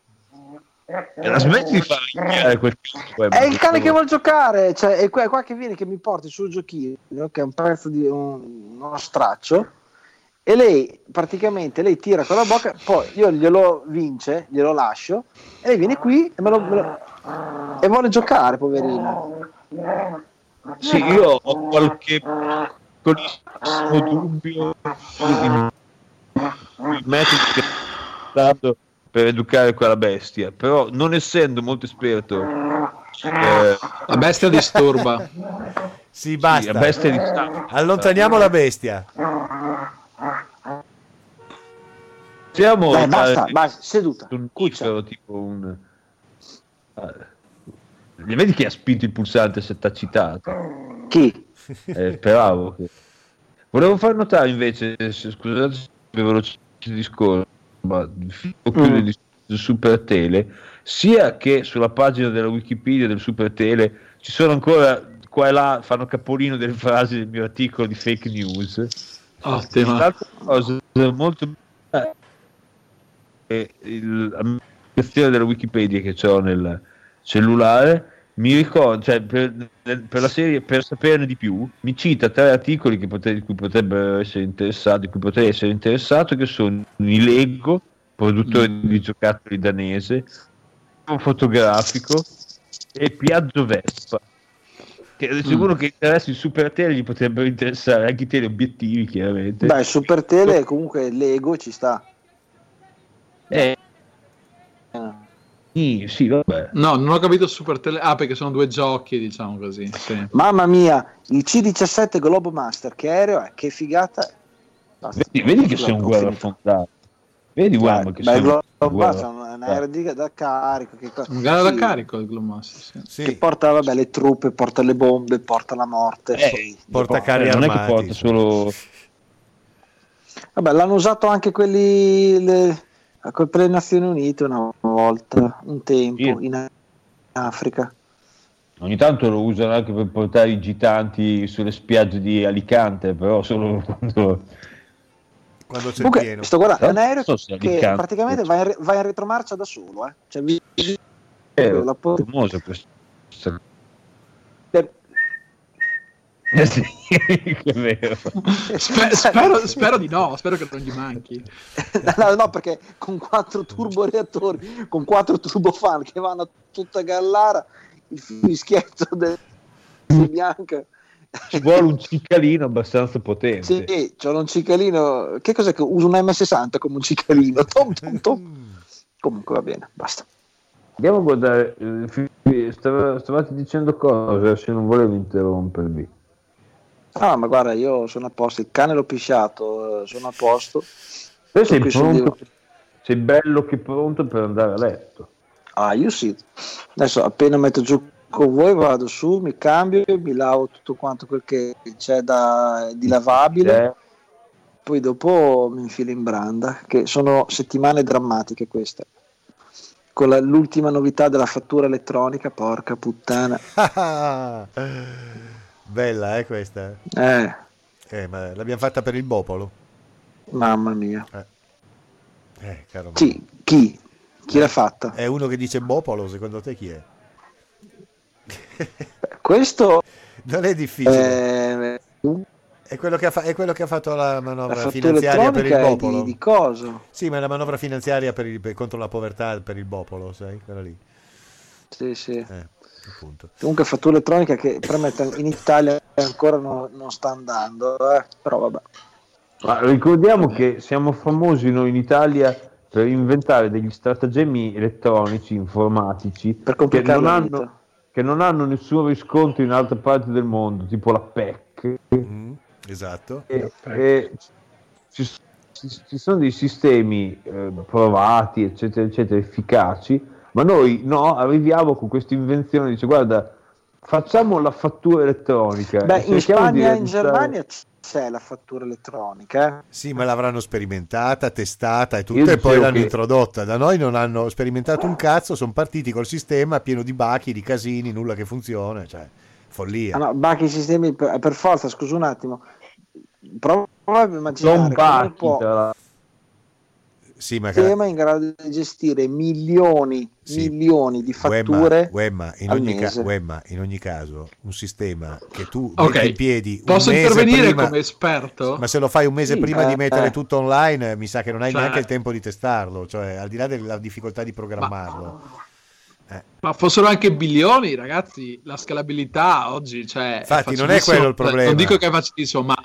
E la smetti di fare quel cane. È il cane che vuole giocare, cioè, è qua, è qua che viene che mi porti sul giochino, che è un pezzo di un, uno straccio, e lei praticamente lei tira con la bocca, poi io glielo vince, glielo lascio, e lei viene qui e, me lo, me lo, e vuole giocare, poverina. Sì, io ho qualche piccolissimo dubbio il metodo che stato per educare quella bestia, però non essendo molto esperto, eh, la bestia disturba. sì, basta. Sì, la bestia disturba. Allontaniamo la bestia. Siamo Dai, basta, eh, basta, seduta. Un cucciolo, tipo un... Uh, vedi che ha spinto il pulsante se t'ha citato? Chi? Eh, speravo che... Volevo far notare invece, scusate veloce discorso, ma mm. di Super Tele, sia che sulla pagina della Wikipedia del Super Tele ci sono ancora qua e là fanno capolino delle frasi del mio articolo di fake news. Ottima. Cosa molto è il, la questione della Wikipedia che ho nel cellulare mi ricordo, cioè, per, per, la serie, per saperne di più, mi cita tre articoli che potre, di cui potrebbero essere interessati, di cui potrei essere interessato, che sono i Lego, produttore mm. di giocattoli danese, fotografico e Piaggio Vespa. Che è sicuro mm. che interessi il Super Tele gli potrebbero interessare anche i teleobiettivi, chiaramente. Beh, Super Tele comunque Lego ci sta. Eh, sì, sì, vabbè. No, non ho capito Super Tele. Ah, perché sono due giochi, diciamo così. Sì. Mamma mia, il C17 Globo Master, che aereo è, che figata. Vedi, vedi che sei un guerra fondato. Vedi, guarda, che sei il Globo Master è un di, da carico. Che un gara da carico il Globo Master, sì. Che porta, vabbè, le truppe, porta le bombe, porta la morte. Eh, porta carri armati. Non è che porta solo... Vabbè, l'hanno usato anche quelli... Le per le Nazioni Unite una volta, un tempo, sì. in Africa. Ogni tanto lo usano anche per portare i gitanti sulle spiagge di Alicante, però solo quando... Quando c'è Comunque, pieno. Sto guardando, è un aereo so che praticamente va in, va in, retromarcia da solo. Eh. Cioè, vi... è famoso questo sì, è vero. Sper- spero, spero, di no, spero che non gli manchi. no, no, perché con quattro turboreattori, con quattro turbofan che vanno a tutta gallara, il fischietto del bianca. Ci vuole un cicalino abbastanza potente. Sì, c'è un cicalino. Che cos'è che uso un M60 come un cicalino? Tom, tom, tom. Comunque va bene, basta. Andiamo a guardare. Eh, stavate dicendo cosa se non volevo interrompervi. Ah, ma guarda, io sono a posto, il cane l'ho pisciato, eh, sono a posto. Te sei pronto, sei bello che pronto per andare a letto. Ah, io sì. Adesso appena metto giù con voi vado su, mi cambio, mi lavo tutto quanto quel che c'è da, di lavabile. Eh. Poi dopo mi infilo in branda, che sono settimane drammatiche queste. Con la, l'ultima novità della fattura elettronica, porca puttana. Bella, eh, questa? Eh. eh ma l'abbiamo fatta per il Bopolo. Mamma mia. Eh, eh caro Chi? Chi? Chi l'ha fatta? È uno che dice Bopolo, secondo te chi è? Questo... Non è difficile. Eh... È quello, fa- è quello, che ha fatto la manovra la finanziaria per il Bopolo. Di, di cosa? Sì, ma è la manovra finanziaria per il, per, contro la povertà per il Bopolo, sai? Quella lì. Sì, sì. Eh. Appunto. Comunque fattura elettronica che in Italia ancora no, non sta andando, eh? però vabbè. Ma ricordiamo che siamo famosi noi in Italia per inventare degli stratagemmi elettronici, informatici, che non, hanno, che non, hanno, nessun riscontro in altre parti del mondo, tipo la PEC. Mm, esatto. E, e ci, ci, sono dei sistemi eh, provati, eccetera, eccetera, efficaci, ma noi no, arriviamo con questa invenzione, dice guarda, facciamo la fattura elettronica. Beh, in Spagna e in Germania c'è la fattura elettronica. Eh? Sì, ma l'avranno sperimentata, testata e tutto, e poi l'hanno che... introdotta. Da noi non hanno sperimentato un cazzo, sono partiti col sistema pieno di bachi, di casini, nulla che funziona, cioè follia. Ah, no, bachi sistemi per, per forza, scusa un attimo. Prova prova a immaginare come può sì, sistema in grado di gestire milioni, sì. milioni di fatture Wemma, in, ogni ca- in ogni caso un sistema che tu okay. metti in piedi posso intervenire prima, come esperto ma se lo fai un mese sì, prima eh, di mettere eh. tutto online mi sa che non hai cioè, neanche il tempo di testarlo cioè al di là della difficoltà di programmarlo ma... Eh. Ma fossero anche bilioni, ragazzi, la scalabilità oggi, cioè, infatti, non è quello il problema. Non dico che è facilissimo, ma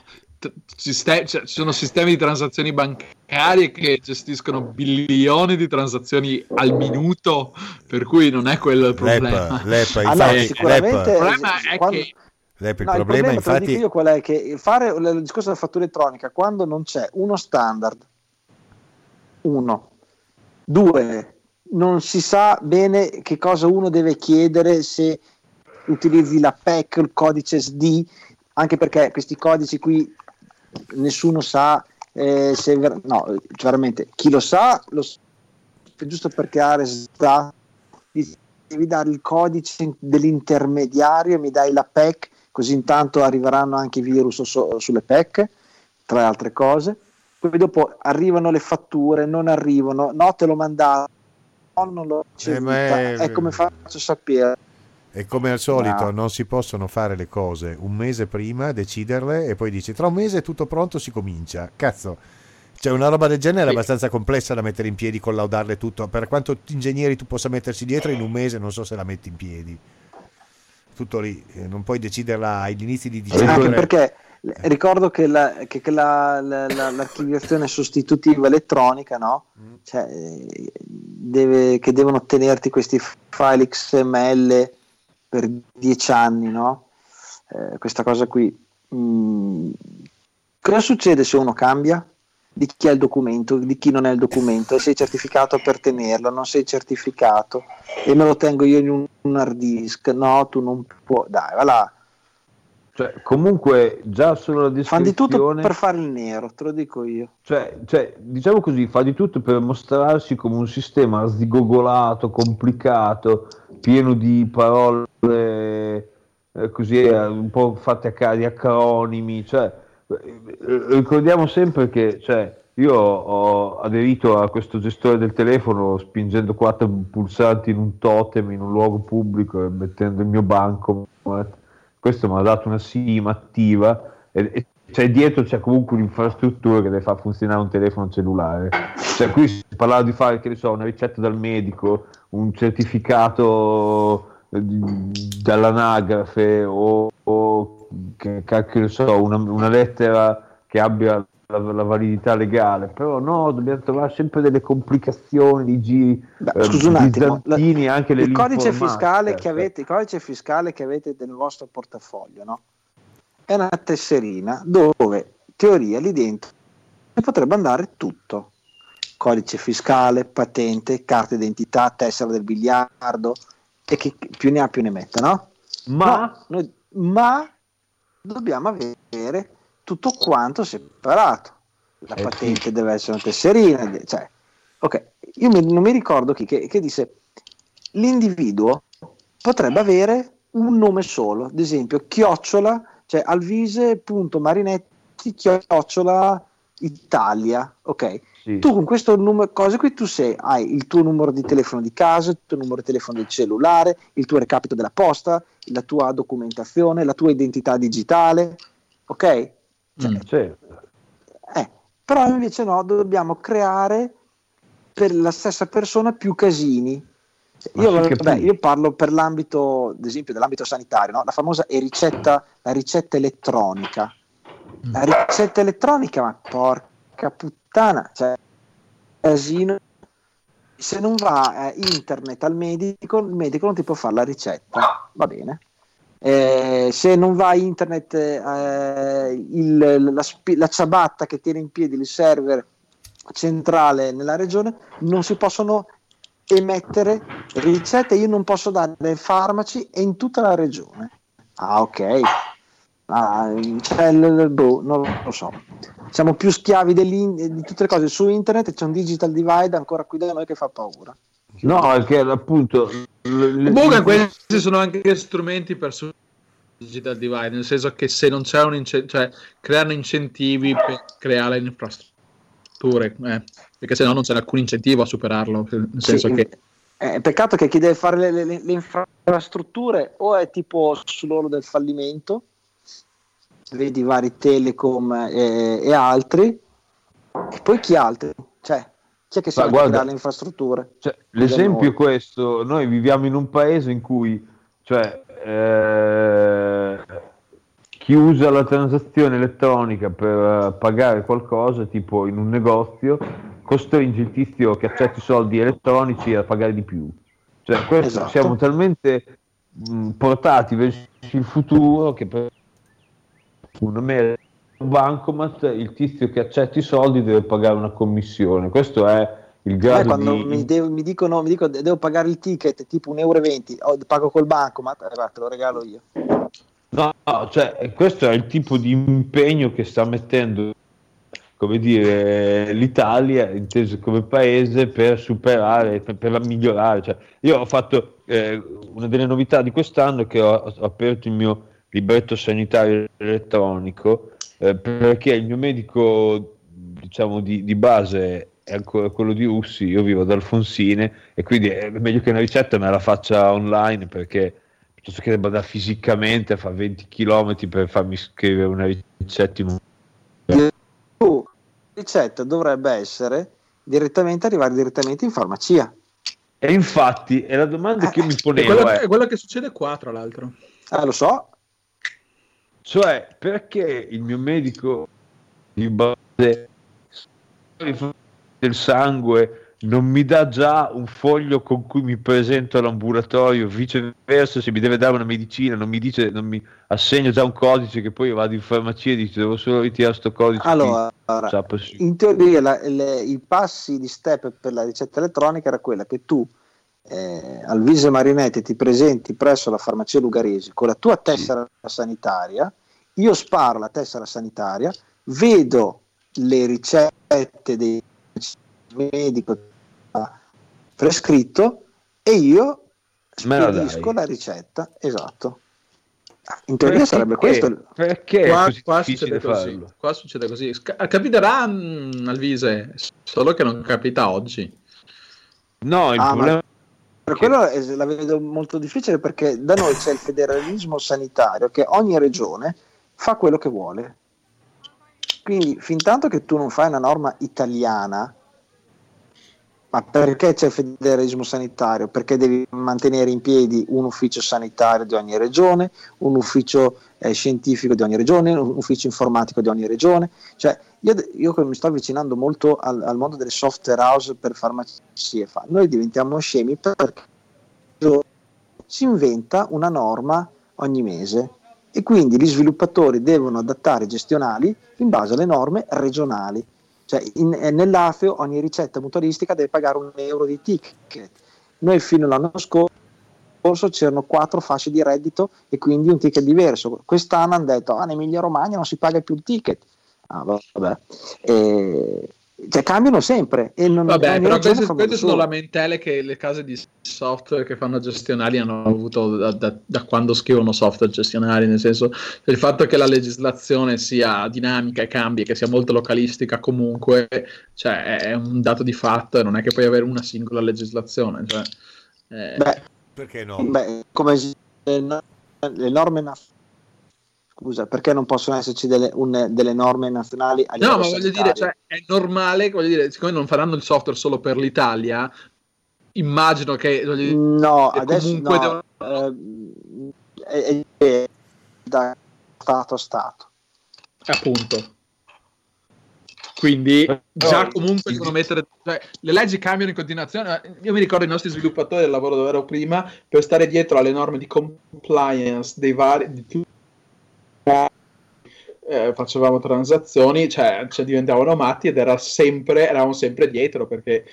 Sistem- cioè, ci sono sistemi di transazioni bancarie che gestiscono bilioni di transazioni al minuto, per cui non è quello il problema. L'EP, l'EP, ah, no, sicuramente il problema è quando... che il no, problema, il problema infatti... io qual è che fare il discorso della fattura elettronica quando non c'è uno standard, uno, due, non si sa bene che cosa uno deve chiedere se utilizzi la PEC, il codice SD, anche perché questi codici qui nessuno sa eh, se ver- no, cioè veramente chi lo sa, lo sa giusto per creare sta, devi dare il codice dell'intermediario, mi dai la PEC, così intanto arriveranno anche i virus so- sulle PEC, tra le altre cose. Poi dopo arrivano le fatture, non arrivano, no, te l'ho mandato, no, non l'ho ricevuta, eh, è... è come faccio a sapere e come al solito no. non si possono fare le cose un mese prima, deciderle e poi dici tra un mese è tutto pronto, si comincia. Cazzo, cioè una roba del genere sì. è abbastanza complessa da mettere in piedi, collaudarle tutto. Per quanto ingegneri tu possa mettersi dietro, in un mese non so se la metti in piedi. Tutto lì, eh, non puoi deciderla agli inizi di dicembre. Anche perché ricordo che, la, che, che la, la, l'archiviazione sostitutiva elettronica, no? Mm. Cioè, deve, che devono tenerti questi file XML per dieci anni, no? Eh, questa cosa qui. Mm, cosa succede se uno cambia? Di chi ha il documento, di chi non è il documento, sei certificato per tenerlo, non sei certificato e me lo tengo io in un, un hard disk, no, tu non puoi, dai, va là. Cioè, comunque, già solo la descrizione... Fa di tutto per fare il nero, te lo dico io. Cioè, cioè, diciamo così, fa di tutto per mostrarsi come un sistema sdigogolato, complicato, pieno di parole eh, così eh, un po' fatte a caso di acronimi. Cioè, eh, ricordiamo sempre che cioè, io ho aderito a questo gestore del telefono spingendo quattro pulsanti in un totem in un luogo pubblico e mettendo il mio banco. Questo mi ha dato una SIM attiva e, e cioè dietro c'è comunque un'infrastruttura che deve far funzionare un telefono cellulare. Cioè, qui si parlava di fare, che ne so, una ricetta dal medico, un certificato eh, dall'anagrafe o, o che, che so, una, una, lettera che abbia la, la, validità legale, però no, dobbiamo trovare sempre delle complicazioni di giri Beh, eh, scusa un attimo, la, anche il codice fiscale che avete, il codice fiscale che avete nel vostro portafoglio, no? È una tesserina dove teoria lì dentro potrebbe andare tutto codice fiscale, patente, carta d'identità, tessera del biliardo e chi più ne ha più ne metta, no? Ma, no, noi, ma dobbiamo avere tutto quanto separato. La eh patente deve essere una tesserina, cioè, ok, io mi, non mi ricordo chi che, che disse l'individuo potrebbe avere un nome solo, ad esempio chiocciola, cioè alvise.marinetti chiocciola Italia, ok? Sì. Tu con questo numero, cose qui tu sei, hai il tuo numero di telefono di casa, il tuo numero di telefono del cellulare, il tuo recapito della posta, la tua documentazione, la tua identità digitale, ok? Cioè, mm, certo. eh, però invece no, dobbiamo creare per la stessa persona più casini. Io, vabbè, io, parlo per l'ambito, ad esempio, dell'ambito sanitario, no? la famosa ricetta, la ricetta elettronica. La ricetta elettronica, ma porca puttana puttana, cioè, casino. Se non va eh, internet al medico, il medico non ti può fare la ricetta, va bene. Eh, se non va internet, eh, il, la, la ciabatta che tiene in piedi il server centrale nella regione, non si possono emettere ricette, io non posso dare farmaci in tutta la regione. Ah, ok. Ah, il, boh, non lo so. Siamo più schiavi di tutte le cose su internet c'è un digital divide ancora qui da noi che fa paura. No, perché appunto. Comunque, questi sono anche strumenti per digital divide, nel senso che se non c'è un incentivo, cioè creano incentivi per creare le infrastrutture, eh, perché se no non c'è alcun incentivo a superarlo, nel senso sì, che... Eh, peccato che chi deve fare le, le, le infrastrutture o è tipo sull'oro del fallimento, vedi vari telecom e, e altri, e poi chi altri? Cioè, chi è che sa guarda, le infrastrutture? Cioè, l'esempio è questo, noi viviamo in un paese in cui cioè, eh, chi usa la transazione elettronica per pagare qualcosa, tipo in un negozio, costringe il tizio che accetta i soldi elettronici a pagare di più. Cioè, questo, esatto. siamo talmente mh, portati verso il futuro che per una mera bancomat il tizio che accetta i soldi deve pagare una commissione. Questo è il grado eh, quando di... mi, devo, mi, dicono, mi dicono devo pagare il ticket tipo 1,20 euro, oh, pago col bancomat, eh, te lo regalo io. No, no, cioè, questo è il tipo di impegno che sta mettendo come dire, l'Italia inteso come paese per superare, per, per migliorare. Cioè, io ho fatto eh, una delle novità di quest'anno che ho, ho aperto il mio libretto sanitario elettronico eh, perché il mio medico diciamo di, di, base è ancora quello di Ussi, io vivo ad Alfonsine e quindi è meglio che una ricetta me la faccia online perché piuttosto che debba andare fisicamente a fare 20 km per farmi scrivere una ricetta in un... Uh, ricetta dovrebbe essere direttamente arrivare direttamente in farmacia. E infatti, è la domanda eh, che io mi ponevo. È quello, è quello che succede qua, tra l'altro. Eh, lo so, cioè, perché il mio medico di base del sangue non mi dà già un foglio con cui mi presento all'ambulatorio, viceversa se mi deve dare una medicina non mi dice, non mi assegna già un codice che poi vado in farmacia e dice devo solo ritirare questo codice. Allora, in teoria la, le, i passi di step per la ricetta elettronica era quella che tu eh, al Vise Marinetti ti presenti presso la farmacia Lugaresi con la tua tessera sì. sanitaria, io sparo la tessera sanitaria, vedo le ricette del medico prescritto e io spedisco la ricetta, esatto. In teoria perché, sarebbe questo. Perché qua, qua, succede così, qua, succede così, Capiterà mh, mm, al Vise, solo che non capita oggi. No, il ah, problema per quello la vedo molto difficile perché da noi c'è il federalismo sanitario che ogni regione fa quello che vuole. Quindi fin tanto che tu non fai una norma italiana, ma perché c'è il federalismo sanitario? Perché devi mantenere in piedi un ufficio sanitario di ogni regione, un ufficio eh, scientifico di ogni regione, un ufficio informatico di ogni regione. Cioè, io, io mi sto avvicinando molto al, al, mondo delle software house per farmacie. Fa. Noi diventiamo scemi perché si inventa una norma ogni mese e quindi gli sviluppatori devono adattare i gestionali in base alle norme regionali. Cioè in, nell'AFEO ogni ricetta mutualistica deve pagare un euro di ticket. Noi fino all'anno scorso c'erano quattro fasce di reddito e quindi un ticket diverso. Quest'anno hanno detto ah, in Emilia Romagna non si paga più il ticket. Ah, vabbè. E, cioè, cambiano sempre. E non, Vabbè, però queste, queste sono lamentele che le case di software che fanno gestionali hanno avuto da, da, da, quando scrivono software gestionali, nel senso il fatto che la legislazione sia dinamica e cambi, che sia molto localistica comunque, cioè, è un dato di fatto e non è che puoi avere una singola legislazione. Cioè, eh... Beh, perché no? Beh, come le norme nazionali Scusa, perché non possono esserci delle, un, delle norme nazionali? A no, ma voglio dire, cioè, è normale, voglio dire, siccome non faranno il software solo per l'Italia, immagino che... Dire, no, adesso no, devono... eh, è, è, da Stato a Stato. Appunto. Quindi già comunque devono mettere... Cioè, le leggi cambiano in continuazione. Io mi ricordo i nostri sviluppatori del lavoro dove ero prima, per stare dietro alle norme di compliance dei vari... Di eh, facevamo transazioni, cioè, cioè, diventavano matti ed era sempre, eravamo sempre dietro perché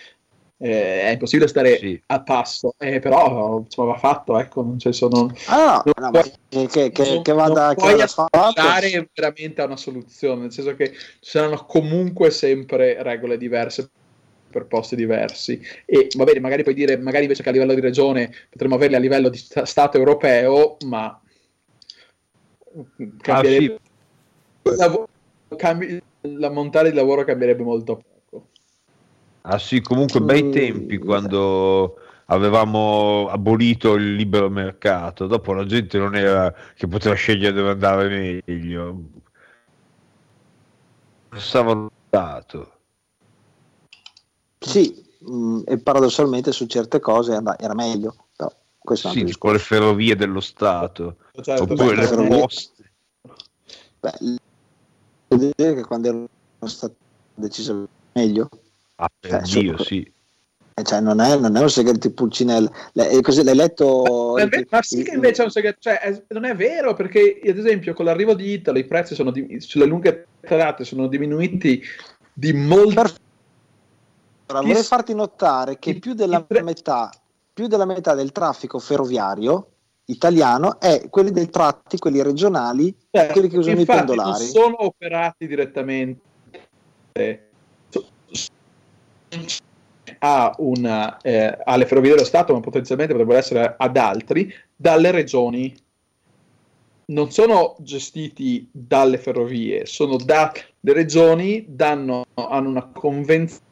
eh, è impossibile stare sì. a passo, eh, però insomma, va fatto, ecco, non c'è sono... Ah, no, no, puoi, che, che, non, che vada non puoi aspettare veramente a una soluzione, nel senso che ci saranno comunque sempre regole diverse per posti diversi. E va bene, magari puoi dire, magari invece che a livello di regione potremmo averle a livello di Stato europeo, ma cambierebbe ah, sì. la, cambi, la montare di lavoro cambierebbe molto poco. Ah sì, comunque bei mm, tempi quando avevamo abolito il libero mercato, dopo la gente non era che poteva scegliere dove andare meglio. Stava dato. Sì, mh, mm, e paradossalmente su certe cose era meglio. Però sì, con le ferrovie dello Stato, certo, oppure beh, le ferrovie... poste. Beh, devo dire che quando erano state decise meglio. Ah, per cioè, Dio, sì. Eh, cioè, non, è, non, è, un segreto di Pulcinella. Le, così, l'hai letto? Ma, il, ma sì che invece è un segreto, cioè, è, non è vero perché ad esempio con l'arrivo di Italy i prezzi sono di, sulle lunghe tratte sono diminuiti di molto. Allora, vorrei farti notare che più della, metà, più della metà del traffico ferroviario italiano è quelli dei tratti, quelli regionali, certo, quelli che usano i pendolari. Non sono operati direttamente a una, eh, alle ferrovie dello Stato, ma potenzialmente potrebbero essere ad altri, dalle regioni. Non sono gestiti dalle ferrovie, sono dalle regioni, danno, hanno una convenzione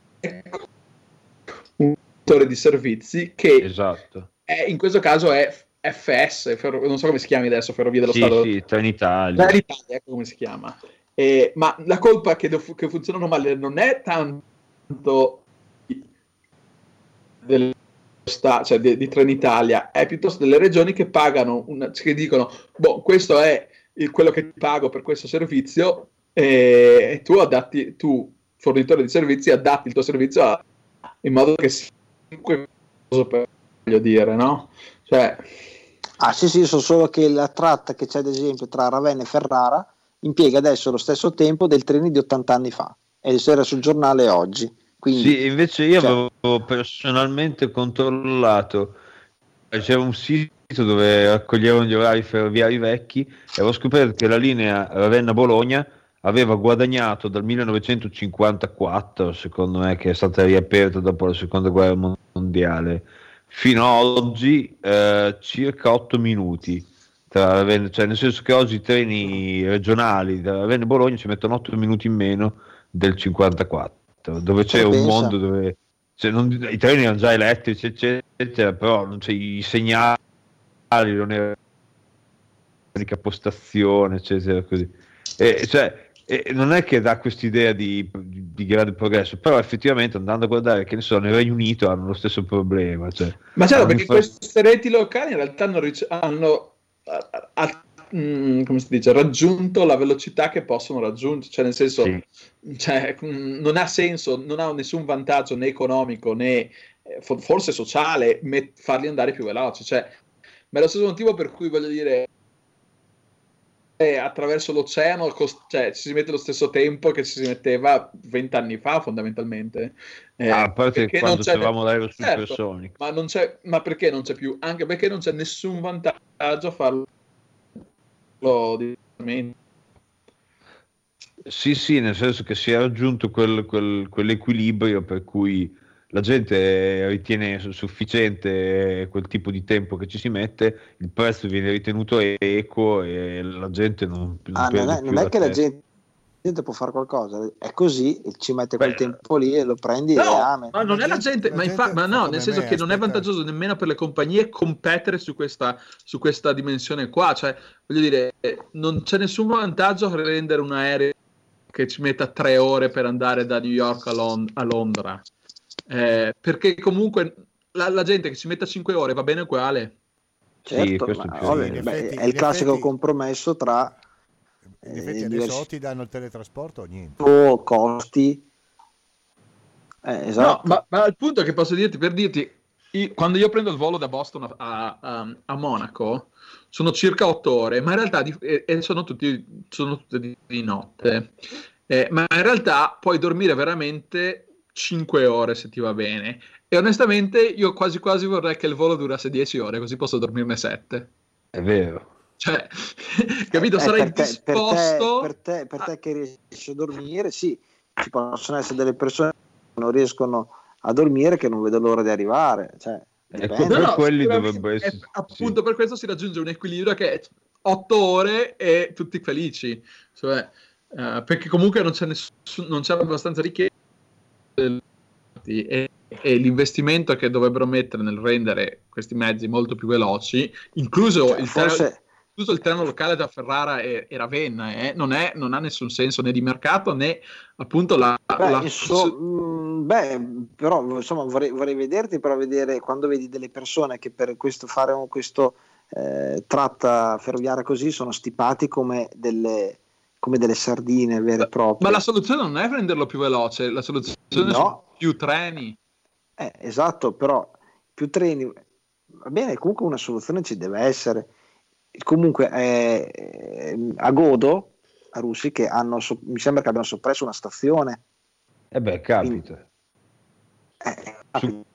settore di servizi che esatto. è, in questo caso è FS, ferro, non so come si chiami adesso, Ferrovie dello sì, Stato. Sì, Trenitalia. Trenitalia, ecco come si chiama. Eh, ma la colpa che, che, funzionano male non è tanto dello Stato, cioè di, di Trenitalia, è piuttosto delle regioni che pagano, una, che dicono, boh, questo è il, quello che ti pago per questo servizio e tu adatti, tu fornitore di servizi, adatti il tuo servizio a, in modo che sia per voglio dire, no? Cioè... Ah sì sì, so solo che la tratta che c'è ad esempio tra Ravenna e Ferrara impiega adesso lo stesso tempo del treno di 80 anni fa e era sul giornale oggi. Quindi, sì, invece io cioè... avevo personalmente controllato, c'era un sito dove raccoglievano gli orari ferroviari vecchi e avevo scoperto che la linea Ravenna-Bologna aveva guadagnato dal 1954, secondo me, che è stata riaperta dopo la seconda guerra mondiale, fino ad oggi eh, circa 8 minuti. Tra, cioè nel senso che oggi i treni regionali da Ravenna e Bologna ci mettono 8 minuti in meno del 54, dove c'è un mondo dove cioè, non, i treni erano già elettrici, eccetera, però non c'è i segnali, non era l'unica postazione, eccetera, così. E, cioè, e non è che dà quest'idea di, di, di, grande progresso, però effettivamente andando a guardare che ne so, nel Regno Unito hanno lo stesso problema. Cioè, Ma certo, perché fa... queste reti locali in realtà hanno, ric- hanno a, a, mm, come si dice, raggiunto la velocità che possono raggiungere, cioè nel senso, sì. cioè, mm, non ha senso, non ha nessun vantaggio né economico né eh, forse sociale met- farli andare più veloci, cioè, ma è lo stesso motivo per cui voglio dire attraverso l'oceano cost- cioè, ci si mette lo stesso tempo che ci si metteva vent'anni fa fondamentalmente. Eh, ah, a parte quando c'eravamo l'aereo certo, ma, non c'è, ma perché non c'è più? anche perché non c'è nessun vantaggio a farlo direttamente. Sì sì nel senso che si è raggiunto quel, quel, quell'equilibrio per cui la gente ritiene sufficiente quel tipo di tempo che ci si mette, il prezzo viene ritenuto equo e la gente non, non, ah, non è, non è che la gente può fare qualcosa, è così, ci mette quel Beh, tempo lì e lo prendi no, e ame. Ma non è la gente, la ma, gente infa- ma no, nel senso che aspetta. non è vantaggioso nemmeno per le compagnie competere su questa, su questa dimensione qua, cioè voglio dire, non c'è nessun vantaggio a rendere un aereo che ci metta tre ore per andare da New York a, Lond- a Londra eh, perché comunque la, la, gente che ci metta 5 ore va bene uguale. Certo, sì, ma, vabbè, effetti, è il classico effetti, compromesso tra... In effetti eh, adesso diversi... ti danno il teletrasporto o niente? O costi. Eh, esatto. No, ma, ma il punto è che posso dirti, per dirti, io, quando io prendo il volo da Boston a, a, a Monaco, sono circa 8 ore, ma in realtà di, e, e sono, tutti, sono tutte di, di notte. Eh, ma in realtà puoi dormire veramente 5 ore se ti va bene. E onestamente io quasi quasi vorrei che il volo durasse 10 ore, così posso dormirne 7. È vero. Cioè, capito? Eh, Sarei per te, disposto... Per te, per te, per te che riesci a dormire, sì, ci possono essere delle persone che non riescono a dormire che non vedo l'ora di arrivare. Cioè, ecco, per no, quelli dovrebbe essere... appunto sì. per questo si raggiunge un equilibrio che otto ore e tutti felici. Cioè, uh, perché comunque non c'è, nessun, non c'è abbastanza richiesta e, e, l'investimento che dovrebbero mettere nel rendere questi mezzi molto più veloci, incluso cioè, il forse... treno incluso il treno locale da Ferrara e, e Ravenna, eh? non, è, non, ha nessun senso né di mercato né appunto la... Beh, la... Inso- mm, beh però insomma vorrei, vorrei, vederti però vedere quando vedi delle persone che per questo fare questo eh, tratta ferroviaria così sono stipati come delle, come delle sardine vere e proprie. Ma la soluzione non è renderlo più veloce, la soluzione no. sono più treni. Eh, esatto, però più treni, va bene, comunque una soluzione ci deve essere comunque eh, a Godo, a Russi, che hanno, mi sembra che abbiano soppresso una stazione. E eh beh, capita. Eh, Su,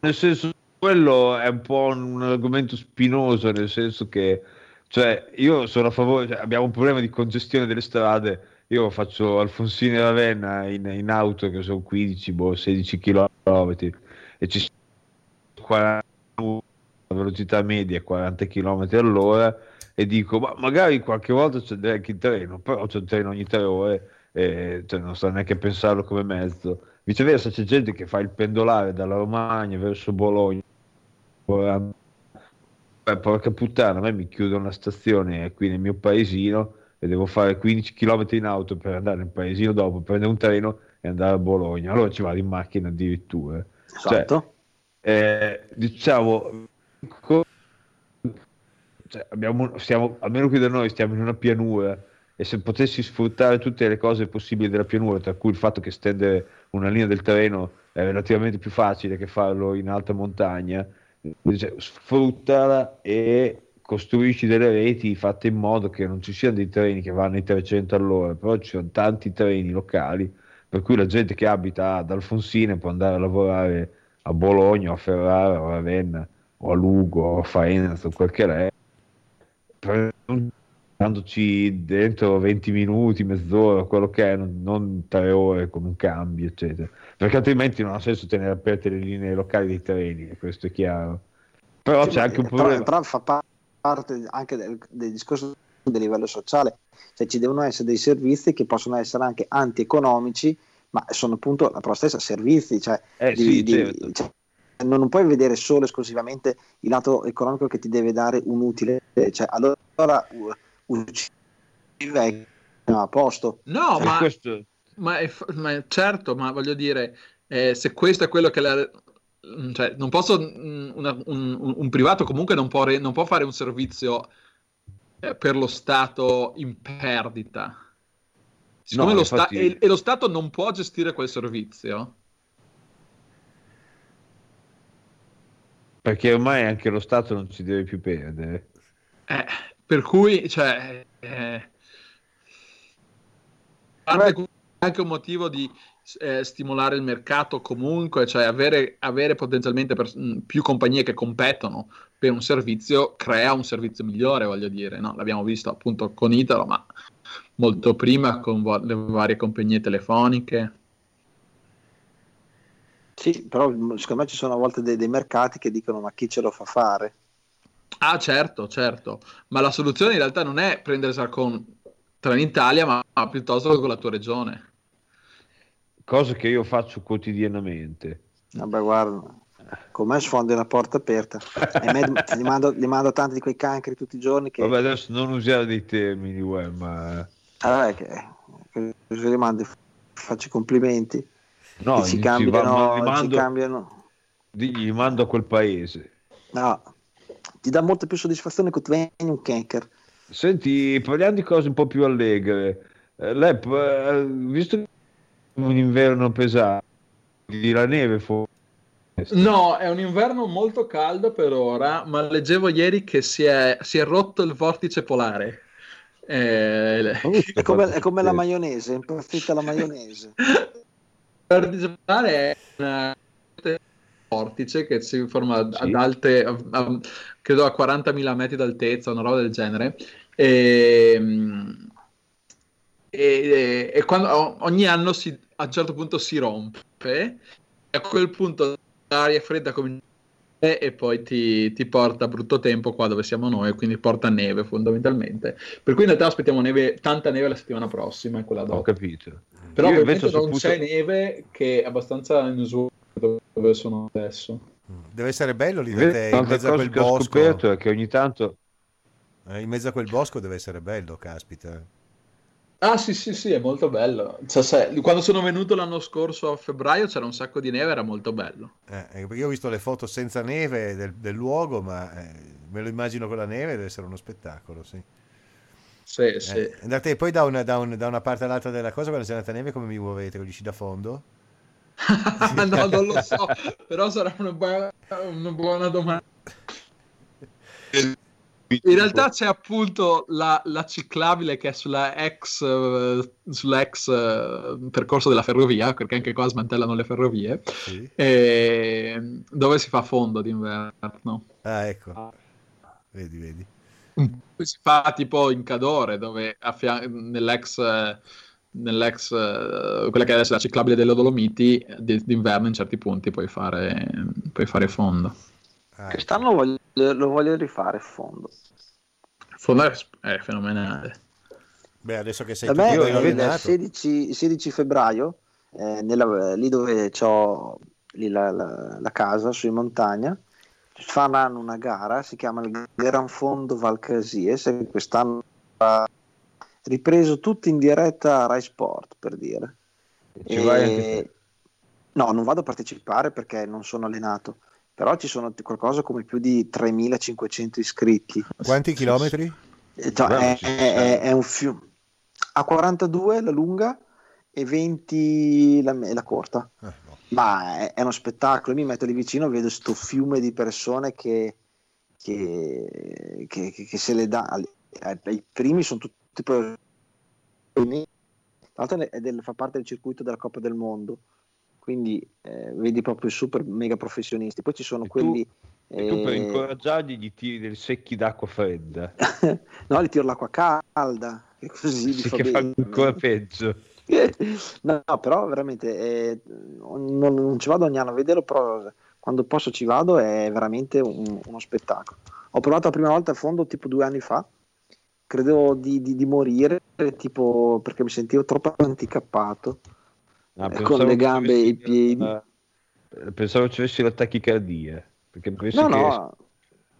nel senso, quello è un po' un argomento spinoso, nel senso che, cioè, io sono a favore, cioè, abbiamo un problema di congestione delle strade, io faccio Alfonsine Ravenna in, in auto, che sono 15, boh, 16 km, e ci sono 40 velocità media 40 km all'ora e dico ma magari qualche volta c'è anche il treno però c'è un treno ogni tre ore e cioè, non sto neanche a pensarlo come mezzo. Viceversa c'è gente che fa il pendolare dalla Romagna verso Bologna Beh, porca puttana a me mi chiudono la stazione qui nel mio paesino e devo fare 15 km in auto per andare nel paesino dopo prendere un treno e andare a Bologna. Allora ci vado in macchina addirittura. Esatto. Cioè, eh, diciamo cioè, abbiamo, siamo, almeno qui da noi stiamo in una pianura e se potessi sfruttare tutte le cose possibili della pianura, tra cui il fatto che stendere una linea del terreno è relativamente più facile che farlo in alta montagna, cioè, sfruttala e costruisci delle reti fatte in modo che non ci siano dei treni che vanno ai 300 all'ora, però ci sono tanti treni locali, per cui la gente che abita ad Alfonsine può andare a lavorare a Bologna, a Ferrara, a Ravenna o a Lugo o a Faenza o quel che è dandoci dentro 20 minuti, mezz'ora, quello che è, non, non tre ore con un cambio, eccetera. Perché altrimenti non ha senso tenere aperte le linee locali dei treni, questo è chiaro. Però sì, c'è anche un problema. Però, però fa parte anche del, del discorso del livello sociale, cioè ci devono essere dei servizi che possono essere anche antieconomici, ma sono appunto la stessa servizi, cioè, eh, di, sì, di, certo. cioè non, puoi vedere solo esclusivamente il lato economico che ti deve dare un utile, cioè allora uccidi a posto. No, cioè, ma, questo... ma, è, ma, certo, ma voglio dire, eh, se questo è quello che la, cioè, non posso mm, una, un, un, privato comunque non può, non può fare un servizio eh, per lo Stato in perdita. Siccome no, lo infatti... sta- e, e lo Stato non può gestire quel servizio Perché ormai anche lo Stato non ci deve più perdere. Eh, per cui, cioè, eh, anche un motivo di eh, stimolare il mercato comunque, cioè avere, avere potenzialmente per, mh, più compagnie che competono per un servizio crea un servizio migliore, voglio dire, no? l'abbiamo visto appunto con Italo, ma molto prima con vo- le varie compagnie telefoniche. Sì, però secondo me ci sono a volte dei, dei mercati che dicono ma chi ce lo fa fare? Ah, certo, certo, ma la soluzione in realtà non è prendersela con Trenitalia, ma, ma piuttosto con la tua regione. Cosa che io faccio quotidianamente. Vabbè, guarda, con me sfondi una porta aperta. e me, gli, mando, gli mando tanti di quei cancri tutti i giorni. Che... Vabbè, adesso non usare dei termini, uè, ma... Ah, che, che, che gli mando, faccio i complimenti. No, si cambiano, mando, si cambiano. Gli mando a quel paese. No, ti dà molta più soddisfazione che tu vengi un canker. Senti, parliamo di cose un po' più allegre. Eh, Lep, eh, visto che è un inverno pesante, la neve forse. No, è un inverno molto caldo per ora, ma leggevo ieri che si è, si è rotto il vortice polare. Eh, è, come, è come la maionese, è impazzita la maionese. vortice polare è una vortice che si forma ad, sì. ad alte, a, a, credo a 40.000 metri d'altezza, una roba del genere. E, e, e quando ogni anno si, a un certo punto si rompe, e a quel punto l'aria fredda comincia e poi ti, ti, porta brutto tempo qua dove siamo noi, quindi porta neve fondamentalmente. Per cui in realtà aspettiamo neve, tanta neve la settimana prossima e quella dopo. Ho capito. Però Io ovviamente non saputo... c'è neve che è abbastanza inusuale dove sono adesso. Deve essere bello lì da te, in mezzo a quel bosco. Ho scoperto è che ogni tanto... Eh, in mezzo a quel bosco deve essere bello, caspita. Ah sì sì sì, è molto bello. Cioè, se, quando sono venuto l'anno scorso a febbraio c'era un sacco di neve, era molto bello. Eh, io ho visto le foto senza neve del, del luogo, ma eh, me lo immagino con la neve, deve essere uno spettacolo, sì. Sì, eh, sì. Andate, e poi da una, da, un, da una, parte all'altra della cosa, quando c'è andata neve, come mi muovete? Con gli sci da fondo? no, non lo so, però sarà una, buona, una buona domanda. In realtà c'è appunto la, la ciclabile che è sulla ex, uh, sulla ex uh, percorso della ferrovia, perché anche qua smantellano le ferrovie, sì. e, dove si fa fondo d'inverno. Ah, ecco. Vedi, vedi. Si fa tipo in Cadore, dove affia- nell'ex... nell'ex quella che adesso è la ciclabile delle Dolomiti d'inverno in certi punti puoi fare, puoi fare fondo Ah, Quest'anno voglio, lo voglio rifare fondo. Fondo è fenomenale. Beh, adesso che sei da me il 16, 16, febbraio, eh, nella, lì dove ho lì la, la, la, casa, su in montagna, faranno una gara, si chiama il Gran Fondo Valcasies, quest'anno ha ripreso tutto in diretta a Rai Sport, per dire. E... No, non vado a partecipare perché non sono allenato però ci sono qualcosa come più di 3500 iscritti. Quanti chilometri? Cioè, è, è, è, un fiume. A 42 la lunga e 20 la, la corta. Eh, no. Ma è, è, uno spettacolo. Mi metto lì vicino, vedo questo fiume di persone che, che, che, che se le dà. I primi sono tutti. Tra l'altro del, fa parte del circuito della Coppa del Mondo quindi eh, vedi proprio super mega professionisti. Poi ci sono e quelli. Tu, eh... tu per incoraggiarli gli tiri dei secchi d'acqua fredda. no, gli tiro l'acqua calda, che così sì, fa che fa ancora peggio. no, no, però veramente eh, non, non, ci vado ogni anno a vederlo, però quando posso ci vado, è veramente un, uno spettacolo. Ho provato la prima volta a fondo tipo due anni fa, credevo di, di, di morire, tipo perché mi sentivo troppo anticappato Ah, con le gambe e i piedi. La... Pensavo ci avessi la tachicardia. Perché no, che... no.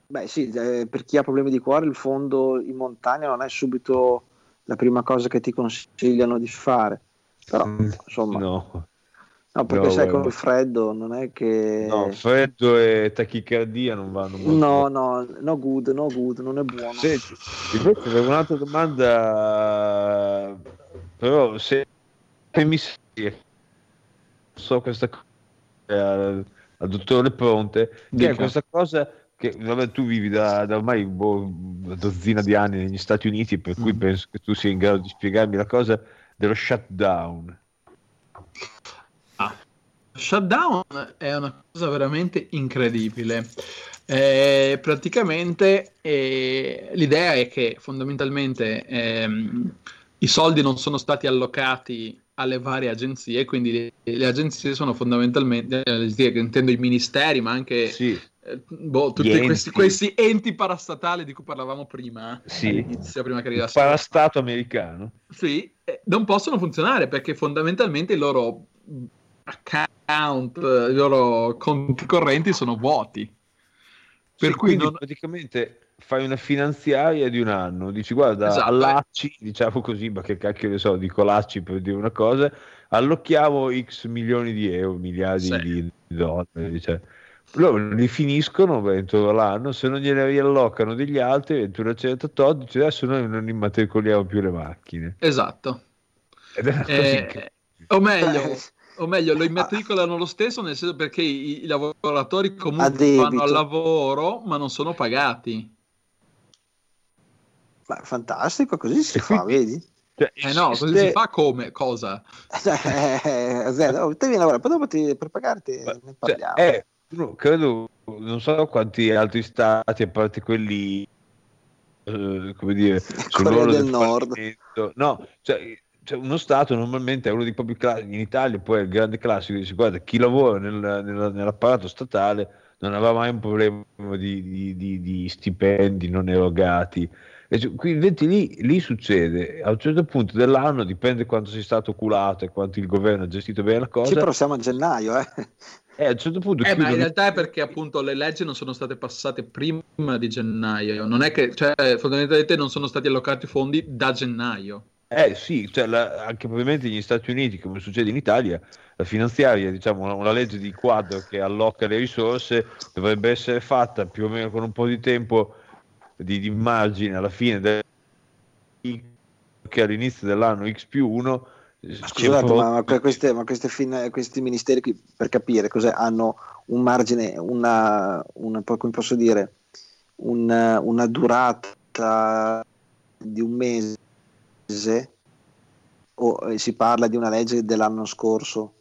Beh, sì, eh, per chi ha problemi di cuore, il fondo in montagna non è subito la prima cosa che ti consigliano di fare. Però, mm, insomma, no. No, perché no, sai, con il freddo non è che. No, freddo e tachicardia non vanno molto. No, no, no, good, no, good, non è buono. Senti, invece avevo un'altra domanda, però se mi so questa cosa al, al dottore Pronte, che Dica. è questa cosa che vabbè, tu vivi da, da ormai boh, una dozzina di anni negli Stati Uniti, per cui mm. penso che tu sia in grado di spiegarmi la cosa dello shutdown. Ah. Shutdown è una cosa veramente incredibile. Eh, praticamente eh, l'idea è che fondamentalmente ehm, i soldi non sono stati allocati alle varie agenzie, quindi le, le agenzie sono fondamentalmente, eh, intendo i ministeri, ma anche sì. eh, boh, tutti questi, questi, enti parastatali di cui parlavamo prima, sì. all'inizio, prima che arrivasse. Il parastato americano. Sì, eh, non possono funzionare perché fondamentalmente i loro account, i loro conti correnti sono vuoti. Per sì, cui non... praticamente fai una finanziaria di un anno, dici guarda, esatto. allacci, diciamo così, ma che cacchio ne so, dico lacci per dire una cosa, allocchiamo x milioni di euro, miliardi sì. di dollari, cioè. loro li finiscono entro l'anno, se non gliene riallocano degli altri, entro una certa tot, dice adesso noi non immatricoliamo più le macchine. Esatto. Ed è una cosa eh, o meglio, o meglio, lo immatricolano lo stesso nel senso perché i, i lavoratori comunque vanno al lavoro ma non sono pagati. Ma fantastico, così si e fa, vedi? Cioè, eh no, così si fa come? Cosa? Eh, eh, oh, te vieni a lavorare, poi dopo ti, per pagarti Ma, ne cioè, parliamo. Cioè, eh, credo, non so quanti altri stati, a parte quelli, eh, come dire, sul Corea del, del Nord. No, cioè, cioè uno Stato normalmente è uno dei propri classici, in Italia poi è il grande classico, dice guarda chi lavora nel, nel, nell'apparato statale non aveva mai un problema di, di, di, di stipendi non erogati. Quindi lì, lì, succede, a un certo punto dell'anno dipende quanto sei stato oculato e quanto il governo ha gestito bene la cosa. Sì, però siamo a gennaio, eh. Eh, a un certo punto eh, ma in realtà è perché appunto le leggi non sono state passate prima di gennaio, non è che, cioè, fondamentalmente non sono stati allocati fondi da gennaio. Eh sì, cioè la, anche probabilmente negli Stati Uniti, come succede in Italia, la finanziaria, diciamo una, una, legge di quadro che alloca le risorse, dovrebbe essere fatta più o meno con un po' di tempo di, di margine alla fine del che all'inizio dell'anno X più 1 Scusate, ma, ma, queste, ma queste fin, questi ministeri qui, per capire cos'è, hanno un margine, una, una come posso dire, una, una durata di un mese o eh, si parla di una legge dell'anno scorso?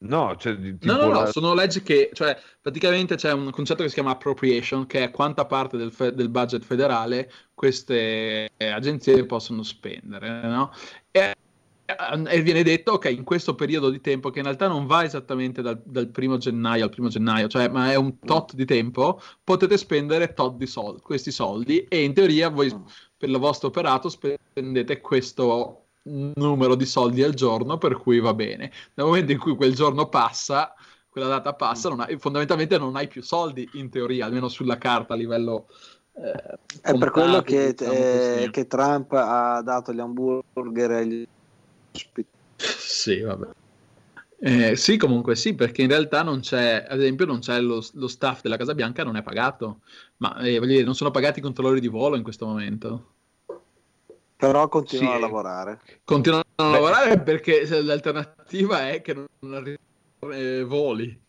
No, cioè, no, no, no, sono leggi che, cioè, praticamente c'è un concetto che si chiama appropriation, che è quanta parte del, fe- del budget federale queste agenzie possono spendere, no? E e viene detto ok in questo periodo di tempo che in realtà non va esattamente dal, dal primo gennaio al primo gennaio cioè ma è un tot di tempo potete spendere tot di soldi questi soldi e in teoria voi per il vostro operato spendete questo numero di soldi al giorno per cui va bene. Nel momento in cui quel giorno passa quella data passa non hai, fondamentalmente non hai più soldi in teoria almeno sulla carta a livello eh, è per quello che, diciamo eh, che Trump ha dato gli hamburger agli sì, vabbè. Eh, sì, comunque sì, perché in realtà non c'è, ad esempio, non c'è lo, lo staff della Casa Bianca, non è pagato, ma eh, dire, non sono pagati i controllori di volo in questo momento. Però continuano sì. a lavorare. Continuano a Beh. lavorare perché l'alternativa è che non arrivano eh, voli.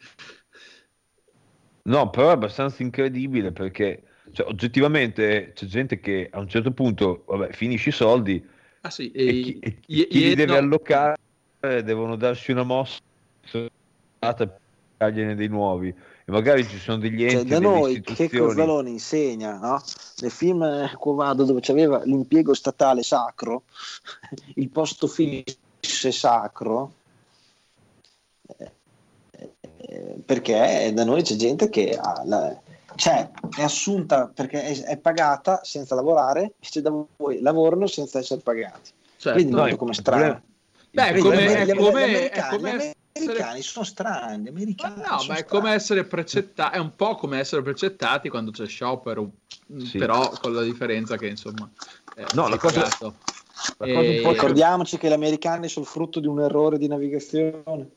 No, però è abbastanza incredibile perché cioè, oggettivamente c'è gente che a un certo punto, vabbè, finisce i soldi Ah sì, e, e chi, e chi, chi li deve no. allocare devono darsi una mossa per dargliene dei nuovi e magari ci sono degli cioè, enti cioè, da noi che Cozzalone insegna no? nel film eh, Covado dove c'aveva l'impiego statale sacro il posto fisso sacro eh, eh, perché da noi c'è gente che ha la, cioè, è assunta perché è, è, pagata senza lavorare, invece da voi lavorano senza essere pagati. Certo. Quindi no, come strano. Beh, come, è come, è come americani sono strani. Gli americani ma no, ma è come essere precettati, è un po' come essere precettati quando c'è sciopero, sì. però con la differenza che insomma. no, la cosa, la cosa e... Ricordiamoci che gli americani sono frutto di un errore di navigazione.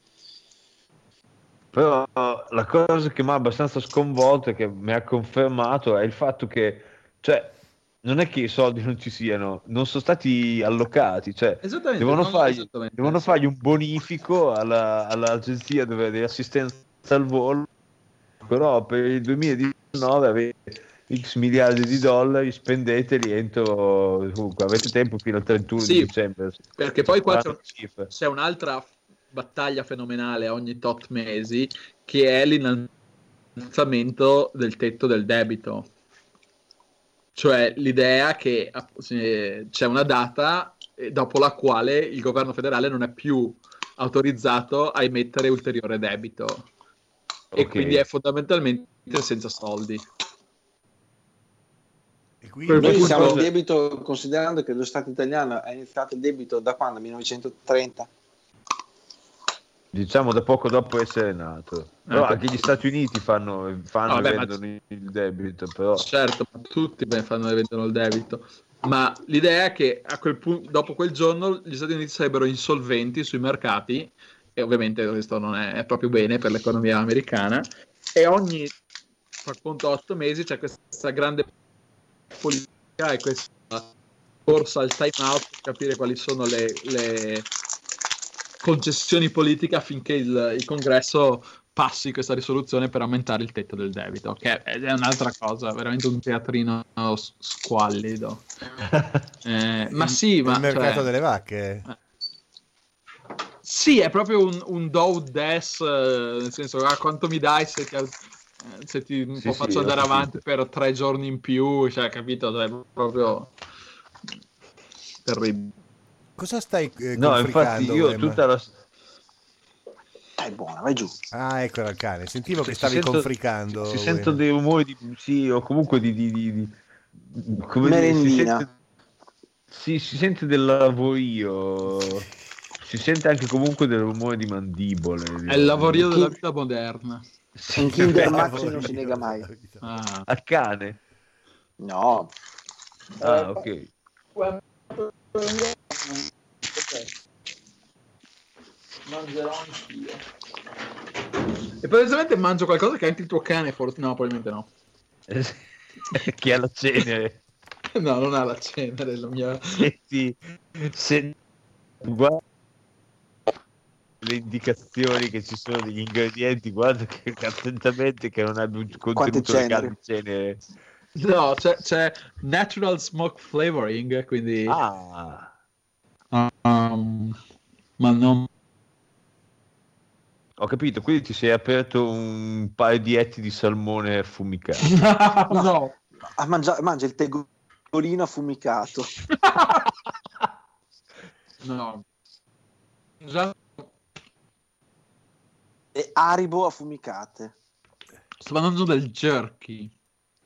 Però la cosa che mi ha abbastanza sconvolto e che mi ha confermato è il fatto che, cioè, non è che i soldi non ci siano, non sono stati allocati, cioè, devono, fargli, devono fargli un bonifico alla, all'agenzia dove, di assistenza al volo, però per il 2019 avete x miliardi di dollari, spendeteli entro, comunque avete tempo fino al 31 sì, dicembre. Perché poi qua c'è, c'è un'altra battaglia fenomenale ogni tot mesi che è l'innalzamento del tetto del debito. Cioè l'idea che c'è una data dopo la quale il governo federale non è più autorizzato a emettere ulteriore debito okay. e quindi è fondamentalmente senza soldi. E quindi noi siamo in debito considerando che lo Stato italiano ha iniziato il debito da quando? 1930? diciamo da poco dopo essere nato. Però ecco. anche gli Stati Uniti fanno, fanno no, e vendono ma... il debito. Però... Certo, tutti fanno e vendono il debito. Ma l'idea è che a quel punto, dopo quel giorno gli Stati Uniti sarebbero insolventi sui mercati, e ovviamente questo non è, proprio bene per l'economia americana, e ogni appunto otto mesi c'è questa grande politica e questa corsa al time out per capire quali sono le, le concessioni politiche affinché il, il congresso passi questa risoluzione per aumentare il tetto del debito, che è, è un'altra cosa, veramente un teatrino squallido. eh, ma sì, ma... Il mercato cioè, delle vacche. Eh. Sì, è proprio un, un do des, eh, nel senso, ah, quanto mi dai se ti, eh, se ti sì, faccio sì, andare avanti per tre giorni in più, cioè, capito? Cioè, è proprio terribile. Cosa stai eh, No, infatti io tutta la... Dai, buona, vai giù. Ah, ecco il cane. Sentivo che Si stavi sento- confricando. Si Wem. sentono dei rumori di... Sì, o comunque di... di, di, di- come dire, si Merendina. sente... Sì, si sente del lavorio. Si sente anche comunque del rumore di mandibole. È il lavorio della vita moderna. Sì, Un Kinder Maxi non si nega mai. Ah. Al cane. No, Ah, ok. Mangerò anch'io. E precisamente mangio qualcosa che anche il tuo cane forse... No, probabilmente no. Chi ha la cenere. No, non ha la cenere, la mia... Senti, se guarda le indicazioni che ci sono degli ingredienti, guarda che attentamente che non abbia un contenuto legale di cenere. No, c'è, c'è natural smoke flavoring, quindi... Ah, Um, ma non... ho capito, quindi ti sei aperto un paio di etti di salmone affumicato. no. Ah, mangia, mangia il tegolino affumicato. No. Già E Aribo affumicate. sto mangiando del jerky.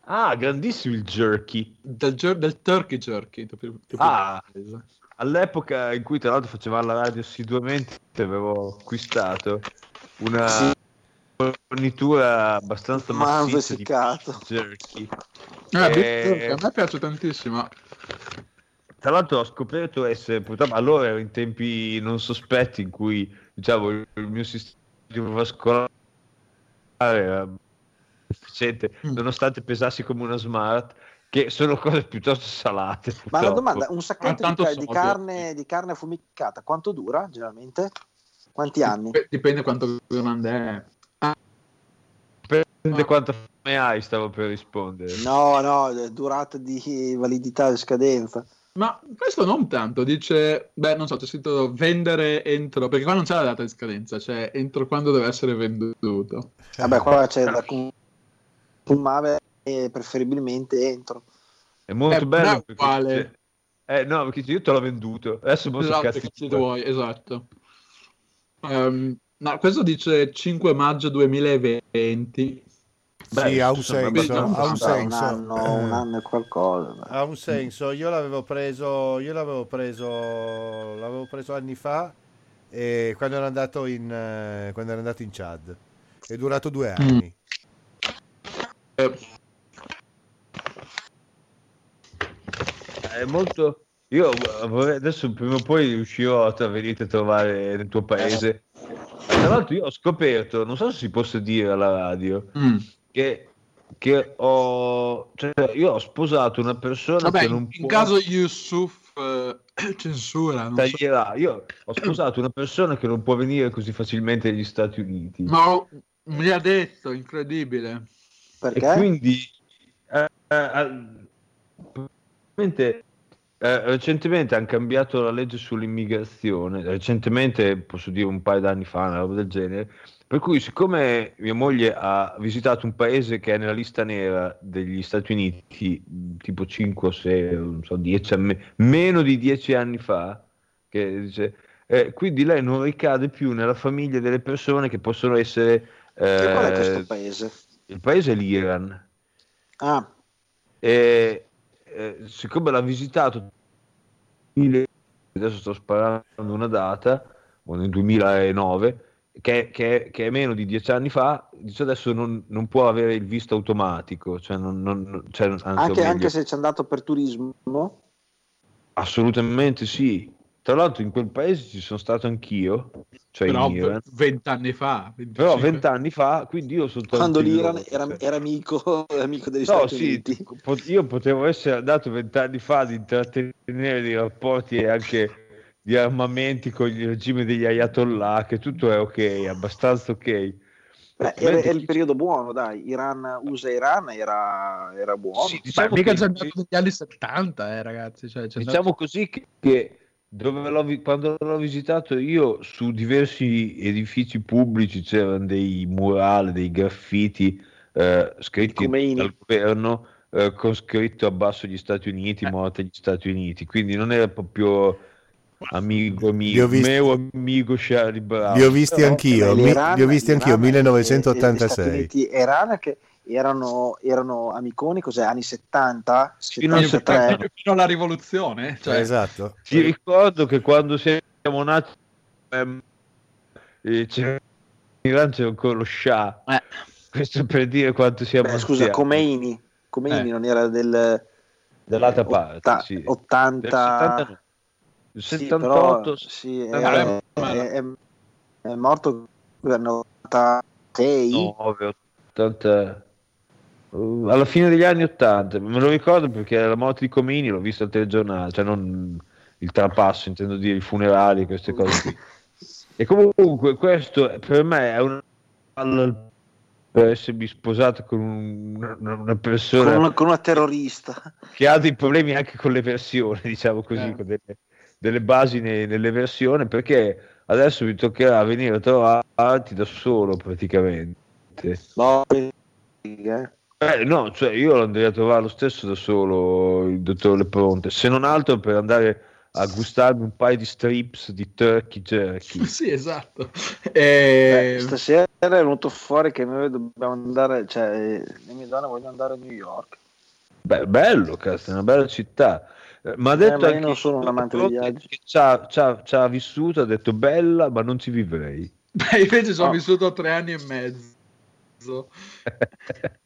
Ah, grandissimo il jerky. Del, jer- del turkey jerky. più- più- Ah. All'epoca in cui tra l'altro facevamo la radio assiduamente avevo acquistato una Sì. fornitura abbastanza massiccia di jerky. Eh, Eh, beef jerky, a me piace tantissimo. Tra l'altro ho scoperto essere, purtroppo allora ero in tempi non sospetti in cui diciamo il mio sistema vascolare era efficiente, Mm. nonostante pesassi come una smart, che sono cose piuttosto salate. Ma la purtroppo. domanda, un Ah, sacchetto di, di carne, di carne affumicata, quanto dura generalmente? Quanti anni? Dip- Dipende quanto grande è. Dipende quanta fame hai, stavo per rispondere. No, no, durata di validità e scadenza. Ma questo non tanto, dice, beh, non so, c'è scritto vendere entro, perché qua non c'è la data di scadenza, cioè entro quando deve essere venduto. Vabbè, qua c'è da consumare eh, preferibilmente entro. È molto Eh, bello dice- Eh no, perché io te l'ho venduto. Adesso posso Esatto, cazzi cazzi tuoi. tuoi, esatto. Ehm, no, questo dice 5 maggio 2020. Sì, Beh, ha un senso, beh, ha un Vabbè, un senso. anno, un anno e qualcosa. Ha un senso, io l'avevo preso, io l'avevo preso, l'avevo preso anni fa e quando ero andato in, eh, quando ero andato in Chad. È durato due anni. Eh, È molto... Io vorrei- adesso prima o poi riuscirò a venire a trovare nel tuo paese. Tra l'altro io ho scoperto, non so se si possa dire alla radio, mm. che, che ho... Cioè, io ho sposato una persona Vabbè, che in, non in può... caso Yusuf eh, censura, non so. taglierà. Io ho sposato una persona che non può venire così facilmente negli Stati Uniti. ma ho- mi ha detto, incredibile. E Perché? quindi eh, eh, probabilmente, eh, recentemente hanno cambiato la legge sull'immigrazione, recentemente posso dire un paio d'anni fa, una roba del genere, per cui siccome mia moglie ha visitato un paese che è nella lista nera degli Stati Uniti, tipo 5 o 6, non so, 10 anni, meno di 10 anni fa, che dice, eh, quindi lei non ricade più nella famiglia delle persone che possono essere... Che qual è eh, questo paese? il paese è l'Iran. Ah, e eh, siccome l'ha visitato adesso sto sparando una data nel 2009 che, che- che è meno di dieci anni fa dice adesso non, non può avere il visto automatico cioè non, non- cioè, anche, anche se ci è andato per turismo? assolutamente sì tra l'altro in quel paese ci sono stato anch'io cioè Però in Iran vent'anni fa. 25. però vent'anni fa quindi io sono Quando l'Iran era, era amico, amico degli No, Stati sì, Uniti. io potevo essere andato vent'anni fa ad intrattenere dei rapporti e anche di armamenti con il regime degli ayatollah, che tutto è ok, abbastanza ok. Beh, era, era il periodo buono, dai. Iran, USA Iran era, era buono. Sì, Beh, diciamo, mica che- andato negli anni 70, eh, ragazzi. Cioè, diciamo così che, che l'ho quando l'ho visitato io su diversi edifici pubblici c'erano dei murali, dei graffiti eh, scritti dal governo eh, con scritto abbasso gli Stati Uniti, Eh. morte gli Stati Uniti, quindi non era proprio amico mio, visti... mio amico Charlie Brown. Li ho visti anch'io, mi, li ho visti anch'io, 1986. E, Iran che erano, erano amiconi, cos'è, anni 70? Fino, 73. fino alla rivoluzione. Cioè. Esatto. Ti ricordo che quando siamo nati ehm, c'era in Iran c'era ancora lo Shah. Eh. Questo per dire quanto siamo Beh, Scusa, Khomeini, Khomeini eh. non era del... Dell'altra parte, sì. 80... Il 78 sì, sì, è, è, è, è, morto nel 96 9, 80 alla fine degli anni 80 me lo ricordo perché la morte di Comini l'ho visto al telegiornale cioè non il trapasso intendo dire i funerali queste cose qui e comunque questo per me è un per essermi sposato con un, una, persona con una, con una, terrorista che ha dei problemi anche con le versioni diciamo così eh. con delle delle basi ne, nelle versioni perché adesso mi toccherà venire a trovarti da solo praticamente. No, eh. Eh, no, cioè io andrei a trovare lo stesso da solo il dottor Lepronte, se non altro per andare a gustarmi un paio di strips di turkey jerky. sì, esatto. E... Eh, stasera è venuto fuori che noi dobbiamo andare, cioè le mie donne vogliono andare a New York. Beh, bello, cazzo, è una bella città. Eh, ma ha eh, detto eh, io non sono un amante dei viaggi. Ha, ci ha, vissuto, ha detto bella, ma non ci vivrei. Beh, invece sono no. vissuto tre anni e mezzo.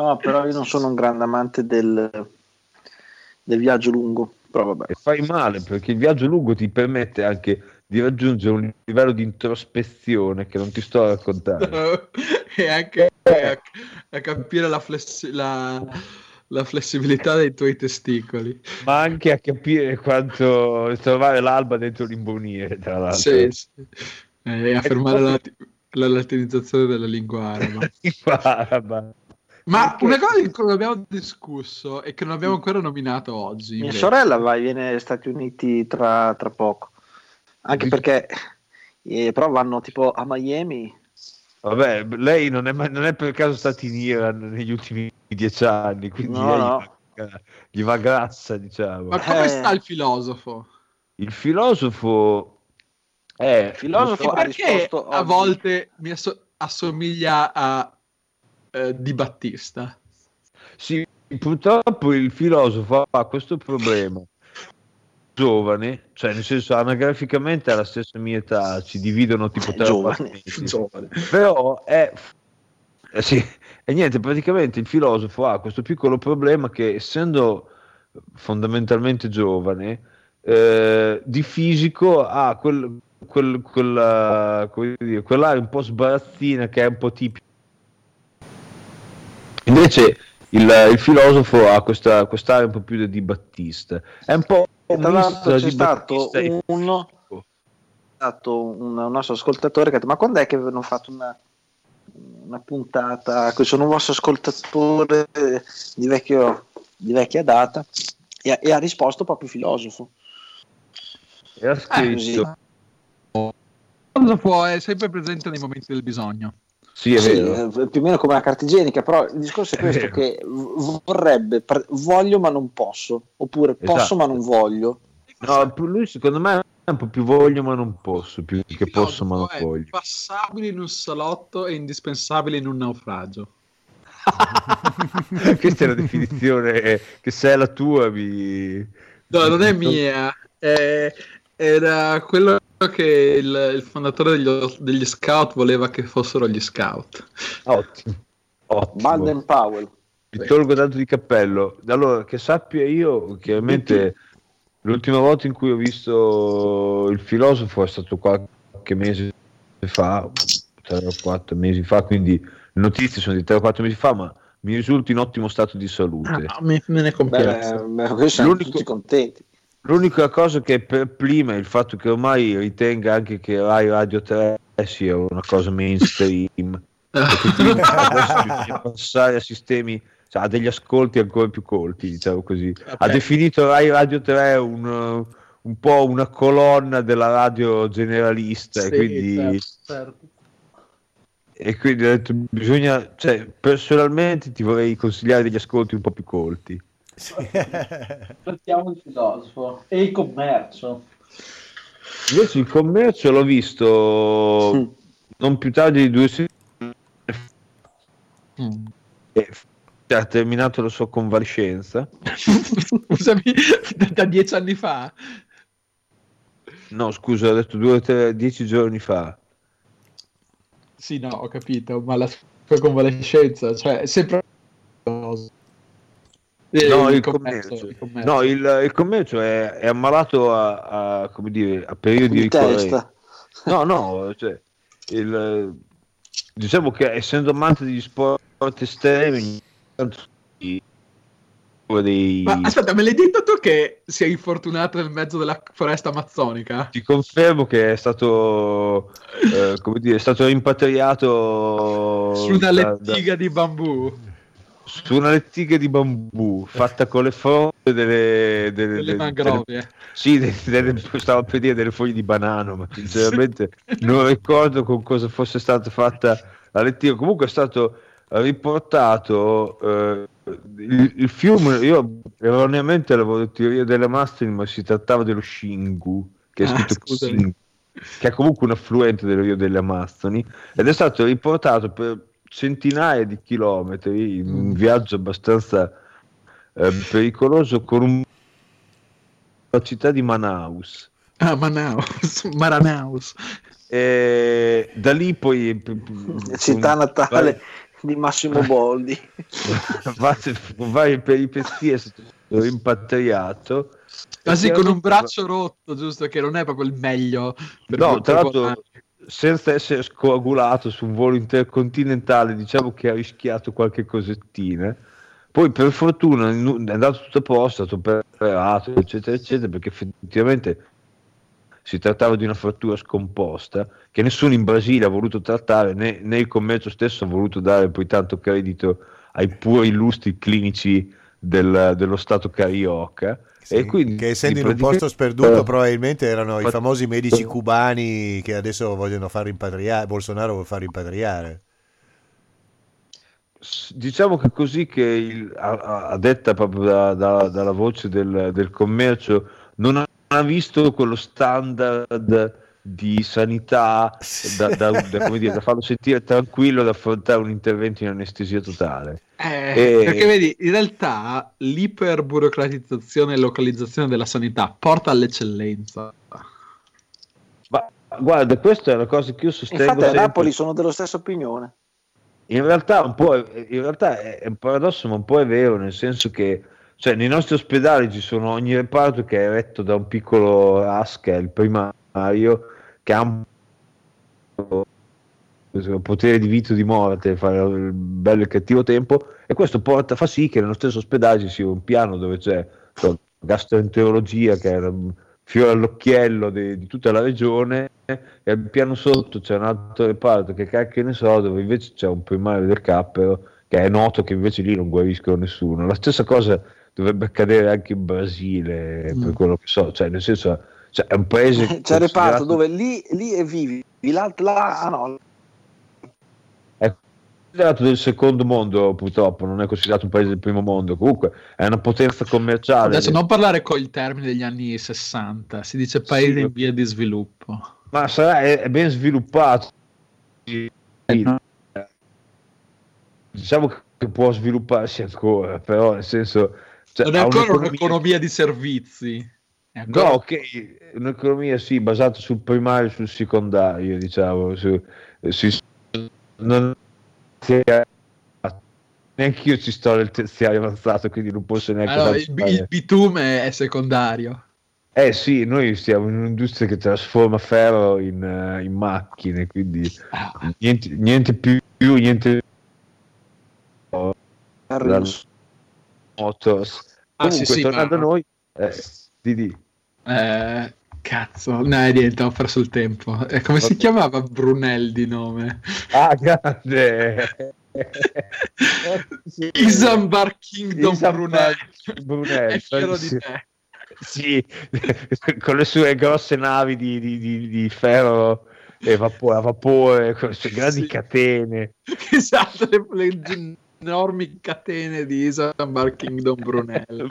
no, però io non sono un grande amante del, del viaggio lungo. Però vabbè. E fai male perché il viaggio lungo ti permette anche di raggiungere un livello di introspezione che non ti sto a raccontare. e anche a, a capire la, flessibilità la flessibilità dei tuoi testicoli. Ma anche a capire quanto trovare l'alba dentro l'imbonire, tra l'altro. Sì, sì. E affermare la, la latinizzazione della lingua araba. lingua araba. Ma Perché... una cosa di cui non abbiamo discusso e che non abbiamo ancora nominato oggi. Mia invece. sorella va, viene agli Stati Uniti tra, tra poco. Anche perché eh, però vanno tipo a Miami Vabbè, lei non è, non è, per caso stata in Iran negli ultimi dieci anni, quindi no, no. Gli, va, gli, va, grassa, diciamo. Ma come eh. sta il filosofo? Il filosofo è... Il filosofo perché a oggi. volte mi asso- assomiglia a eh, Di Battista? Sì, purtroppo il filosofo ha questo problema giovane, cioè nel senso anagraficamente ha la stessa mia età, ci dividono tipo tre giovane, giovane. però è eh, sì, e niente, praticamente il filosofo ha questo piccolo problema che essendo fondamentalmente giovane, eh, di fisico ha quel, quel, quella, dire, quell'area un po' sbarazzina che è un po' tipica. Invece il, il filosofo ha questa, quest'area un po' più di Battista. È un po' E tra l'altro c'è stato uno stato un, un, nostro ascoltatore che ha detto ma quando è che avevano fatto una, una puntata sono un vostro ascoltatore di, vecchio, di vecchia data? E, e, ha risposto proprio filosofo. E ha scritto. Eh, filosofo è sempre presente nei momenti del bisogno sì, è sì, vero. Eh, più o meno come la carta igienica, però il discorso è questo: è che vorrebbe, voglio ma non posso, oppure esatto. posso ma non voglio. No, lui secondo me è un po' più voglio ma non posso, più che posso ma non voglio. Passabile in un salotto e indispensabile in un naufragio. Questa è la definizione che se è la tua mi... No, non è mia, è, era quello che il, il fondatore degli, degli, scout voleva che fossero gli scout. Ottimo. Ottimo. Baden Powell. Mi tolgo tanto di cappello. Allora, che sappia io, chiaramente l'ultima volta in cui ho visto il filosofo è stato qualche mese fa, 3 o 4 mesi fa, quindi le notizie sono di 3 o 4 mesi fa, ma mi risulta in ottimo stato di salute. Ah, me, me ne compiaccio. Beh, beh, siamo tutti contenti. L'unica cosa che per prima è il fatto che ormai ritenga anche che Rai Radio 3 sia una cosa mainstream. passare a sistemi cioè, a degli ascolti ancora più colti, diciamo così. Okay. Ha definito Rai Radio 3 un, un, po' una colonna della radio generalista sì, e quindi certo, certo. e quindi ho detto bisogna cioè, personalmente ti vorrei consigliare degli ascolti un po' più colti Partiamo il filosofo e il commercio. Invece il commercio l'ho visto non più tardi di due settimane mm. e ha terminato la sua convalescenza. Scusami, da dieci anni fa? No, scusa, ho detto due o tre, dieci giorni fa. Sì, no, ho capito, ma la sua convalescenza, cioè, è sempre... Eh, no, il, il, commercio, commercio. Il commercio. No, il, il commercio è, è ammalato a, a, come dire, a periodi di ricorrenti. No, no, cioè, il, diciamo che essendo amante degli sport estremi, dei... Ma aspetta, me l'hai detto tu che è infortunato nel mezzo della foresta amazzonica? Ti confermo che è stato, eh, come dire, è stato rimpatriato su una lettiga da, di bambù su una lettiga di bambù fatta con le fronde delle, delle, delle mangrovie. sì, delle, stavo per dire delle foglie di banano, ma sinceramente non ricordo con cosa fosse stata fatta la lettiga. Comunque è stato riportato eh, il, il, fiume. Io erroneamente avevo teoria delle Mastri, ma si trattava dello Shingu, che è ah, scritto ah, Shingu, che è comunque un affluente del Rio delle Amazzoni, ed è stato riportato per centinaia di chilometri in un mm. viaggio abbastanza eh, pericoloso con un... la città di Manaus. Ah, Manaus, Maranaus. E da lì poi... Città natale vai, di Massimo Boldi. vai per i peripezie è stato rimpatriato. Quasi con un braccio rotto, giusto? Che non è proprio il meglio. no, tra l'altro senza essere scoagulato su un volo intercontinentale, diciamo che ha rischiato qualche cosettina. Poi per fortuna è andato tutto a posto, è stato operato, eccetera, eccetera, perché effettivamente si trattava di una frattura scomposta che nessuno in Brasile ha voluto trattare, né, né il commercio stesso ha voluto dare poi tanto credito ai puri illustri clinici del, dello Stato carioca sì, quindi, che essendo in un posto sperduto eh, probabilmente erano i famosi medici cubani che adesso vogliono far rimpatriare, Bolsonaro vuole far rimpatriare. Diciamo che così che il, a, a, detta proprio da, da, dalla voce del, del commercio non ha visto quello standard di sanità da, da, da, dire, da, farlo sentire tranquillo ad affrontare un intervento in anestesia totale. Eh, e... Perché vedi, in realtà l'iperburocratizzazione e localizzazione della sanità porta all'eccellenza. Ma guarda, questa è una cosa che io sostengo. Infatti a Napoli sono dello stesso opinione. In realtà, un po', in realtà è un paradosso, ma un po' è vero, nel senso che cioè, nei nostri ospedali ci sono ogni reparto che è retto da un piccolo ASCA, il primario, che ha un potere di vita o di morte, fare il bello e il cattivo tempo, e questo porta, fa sì che nello stesso ospedale ci sia un piano dove c'è so, gastroenterologia, che è fiore all'occhiello di, di, tutta la regione, e al piano sotto c'è un altro reparto che cacchio ne so, dove invece c'è un primario del cappero, che è noto che invece lì non guariscono nessuno. La stessa cosa dovrebbe accadere anche in Brasile, mm. per quello che so, cioè nel senso cioè, è un paese... C'è il reparto dove lì, lì è vivi, l'altro là, ah no. È considerato del secondo mondo purtroppo, non è considerato un paese del primo mondo, comunque è una potenza commerciale. Adesso non parlare con il termine degli anni 60, si dice paese sì, in via di sviluppo. Ma sarà, è, è ben sviluppato. Diciamo che può svilupparsi ancora, però nel senso... Cioè, non è ancora un'economia... un'economia di servizi. No, ok, un'economia sì, basata sul primario e sul secondario, diciamo. Su, su, non, neanche io ci sto nel terziario avanzato, quindi non posso neanche... Allora, il, il bitume è secondario. Eh sì, noi siamo in un'industria che trasforma ferro in, uh, in macchine, quindi ah. niente, niente, più, niente Motors. Ah, Comunque, sì, sì, tornando ma... a noi, eh, Didi. Eh, cazzo, no, niente, ho perso il tempo. Eh, come si chiamava Brunel di nome? Ah, grande! Isambar Kingdom Isambar Brunel. Brunel. È fiero di te. Sì, con le sue grosse navi di, di, di, di ferro e vapore, a vapore, con le sue grandi sì. catene. Esatto, le, le enormi catene di Isambar Kingdom Brunel.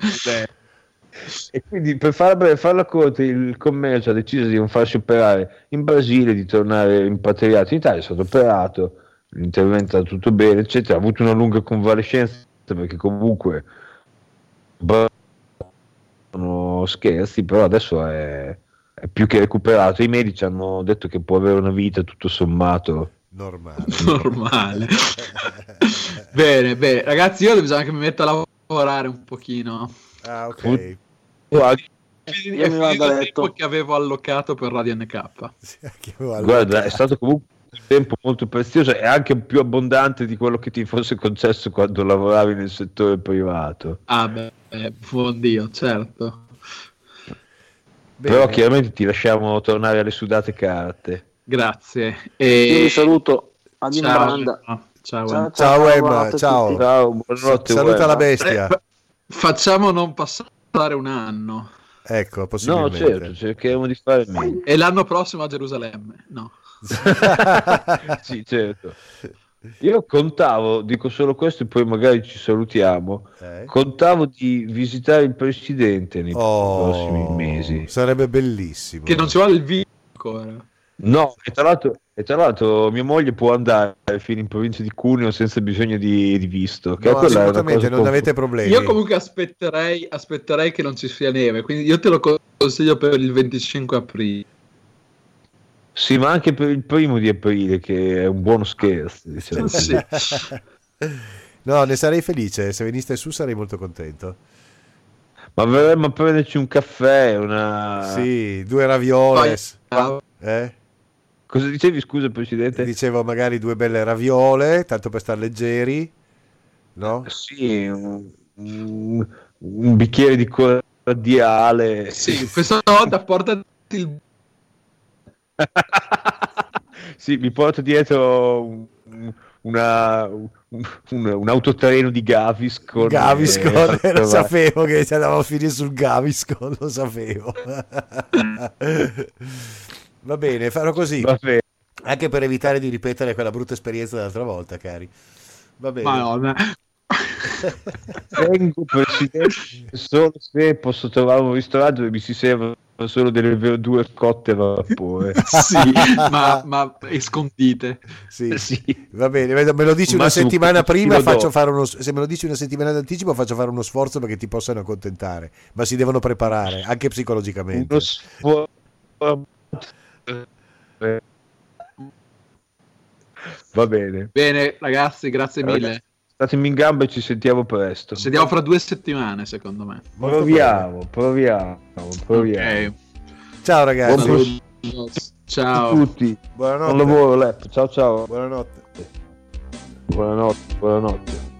E quindi per farla, farla corta il commercio ha deciso di non farsi operare in Brasile, di tornare impatriato in Italia, è stato operato, l'intervento è tutto bene, eccetera, ha avuto una lunga convalescenza perché comunque sono scherzi, però adesso è, è più che recuperato. I medici hanno detto che può avere una vita tutto sommato normale. normale. bene, bene, ragazzi, io bisogna che mi metta a lavorare un pochino. Ah, ok. Io mi vado a letto che avevo allocato per Radio NK. Guarda, è stato comunque un tempo molto prezioso e anche più abbondante di quello che ti fosse concesso quando lavoravi nel settore privato. Ah, beh, buon Dio, certo. Bene. Però chiaramente ti lasciamo tornare alle sudate carte. Grazie. E... Io vi saluto. Ciao. Ciao, ciao, ciao, ciao, Emma, ciao. ciao buonanotte. Saluta Emma. la bestia. Eh, facciamo non passare un anno. Ecco, possibilmente. No, certo, cercheremo di fare meglio. E l'anno prossimo a Gerusalemme, no. sì, certo. Io contavo, dico solo questo e poi magari ci salutiamo. Eh? Contavo di visitare il presidente nei oh, prossimi mesi. Sarebbe bellissimo. Che non ci vuole il video ancora. No, e tra, l'altro, e tra l'altro mia moglie può andare fino in provincia di Cuneo senza bisogno di, di visto. Che no, assolutamente, non avete problemi. Io comunque aspetterei, aspetterei che non ci sia neve, quindi io te lo consiglio per il 25 aprile. Sì, ma anche per il primo di aprile, che è un buono scherzo. Diciamo. sì. no, ne sarei felice. Se veniste su sarei molto contento. Ma verremmo a prenderci un caffè, una... Sì, due ravioles. Eh? Cosa dicevi, scusa, Presidente? Dicevo magari due belle raviole, tanto per stare leggeri, no? Sì, un, un, un bicchiere di cordiale. Sì, questa volta portati il... sì, mi porto dietro un, una, un, un, autotreno di Gaviscon. Gaviscon, eh, lo sapevo che andavo a finire sul Gaviscon, lo sapevo. Va bene, farò così. Va bene. Anche per evitare di ripetere quella brutta esperienza dell'altra volta, cari. Va bene. Madonna. Vengo presidente solo se posso trovare un ristorante dove mi si servono solo delle verdure cotte a vapore. sì, ma, ma scondite. Sì. sì. Va bene, me lo dici una settimana prima, faccio fare uno, se me lo dici una settimana d'anticipo faccio fare uno sforzo perché ti possano accontentare, ma si devono preparare anche psicologicamente. Uno sforzo Va bene. Bene, ragazzi, grazie mille. Statemi in gamba e ci sentiamo presto. Ci sentiamo fra due settimane, secondo me. Proviamo, proviamo, proviamo. Okay. Ciao ragazzi. Buon ciao a tutti. Buonanotte. Buon lavoro, Lep. Ciao ciao. Buonanotte. Buonanotte, buonanotte.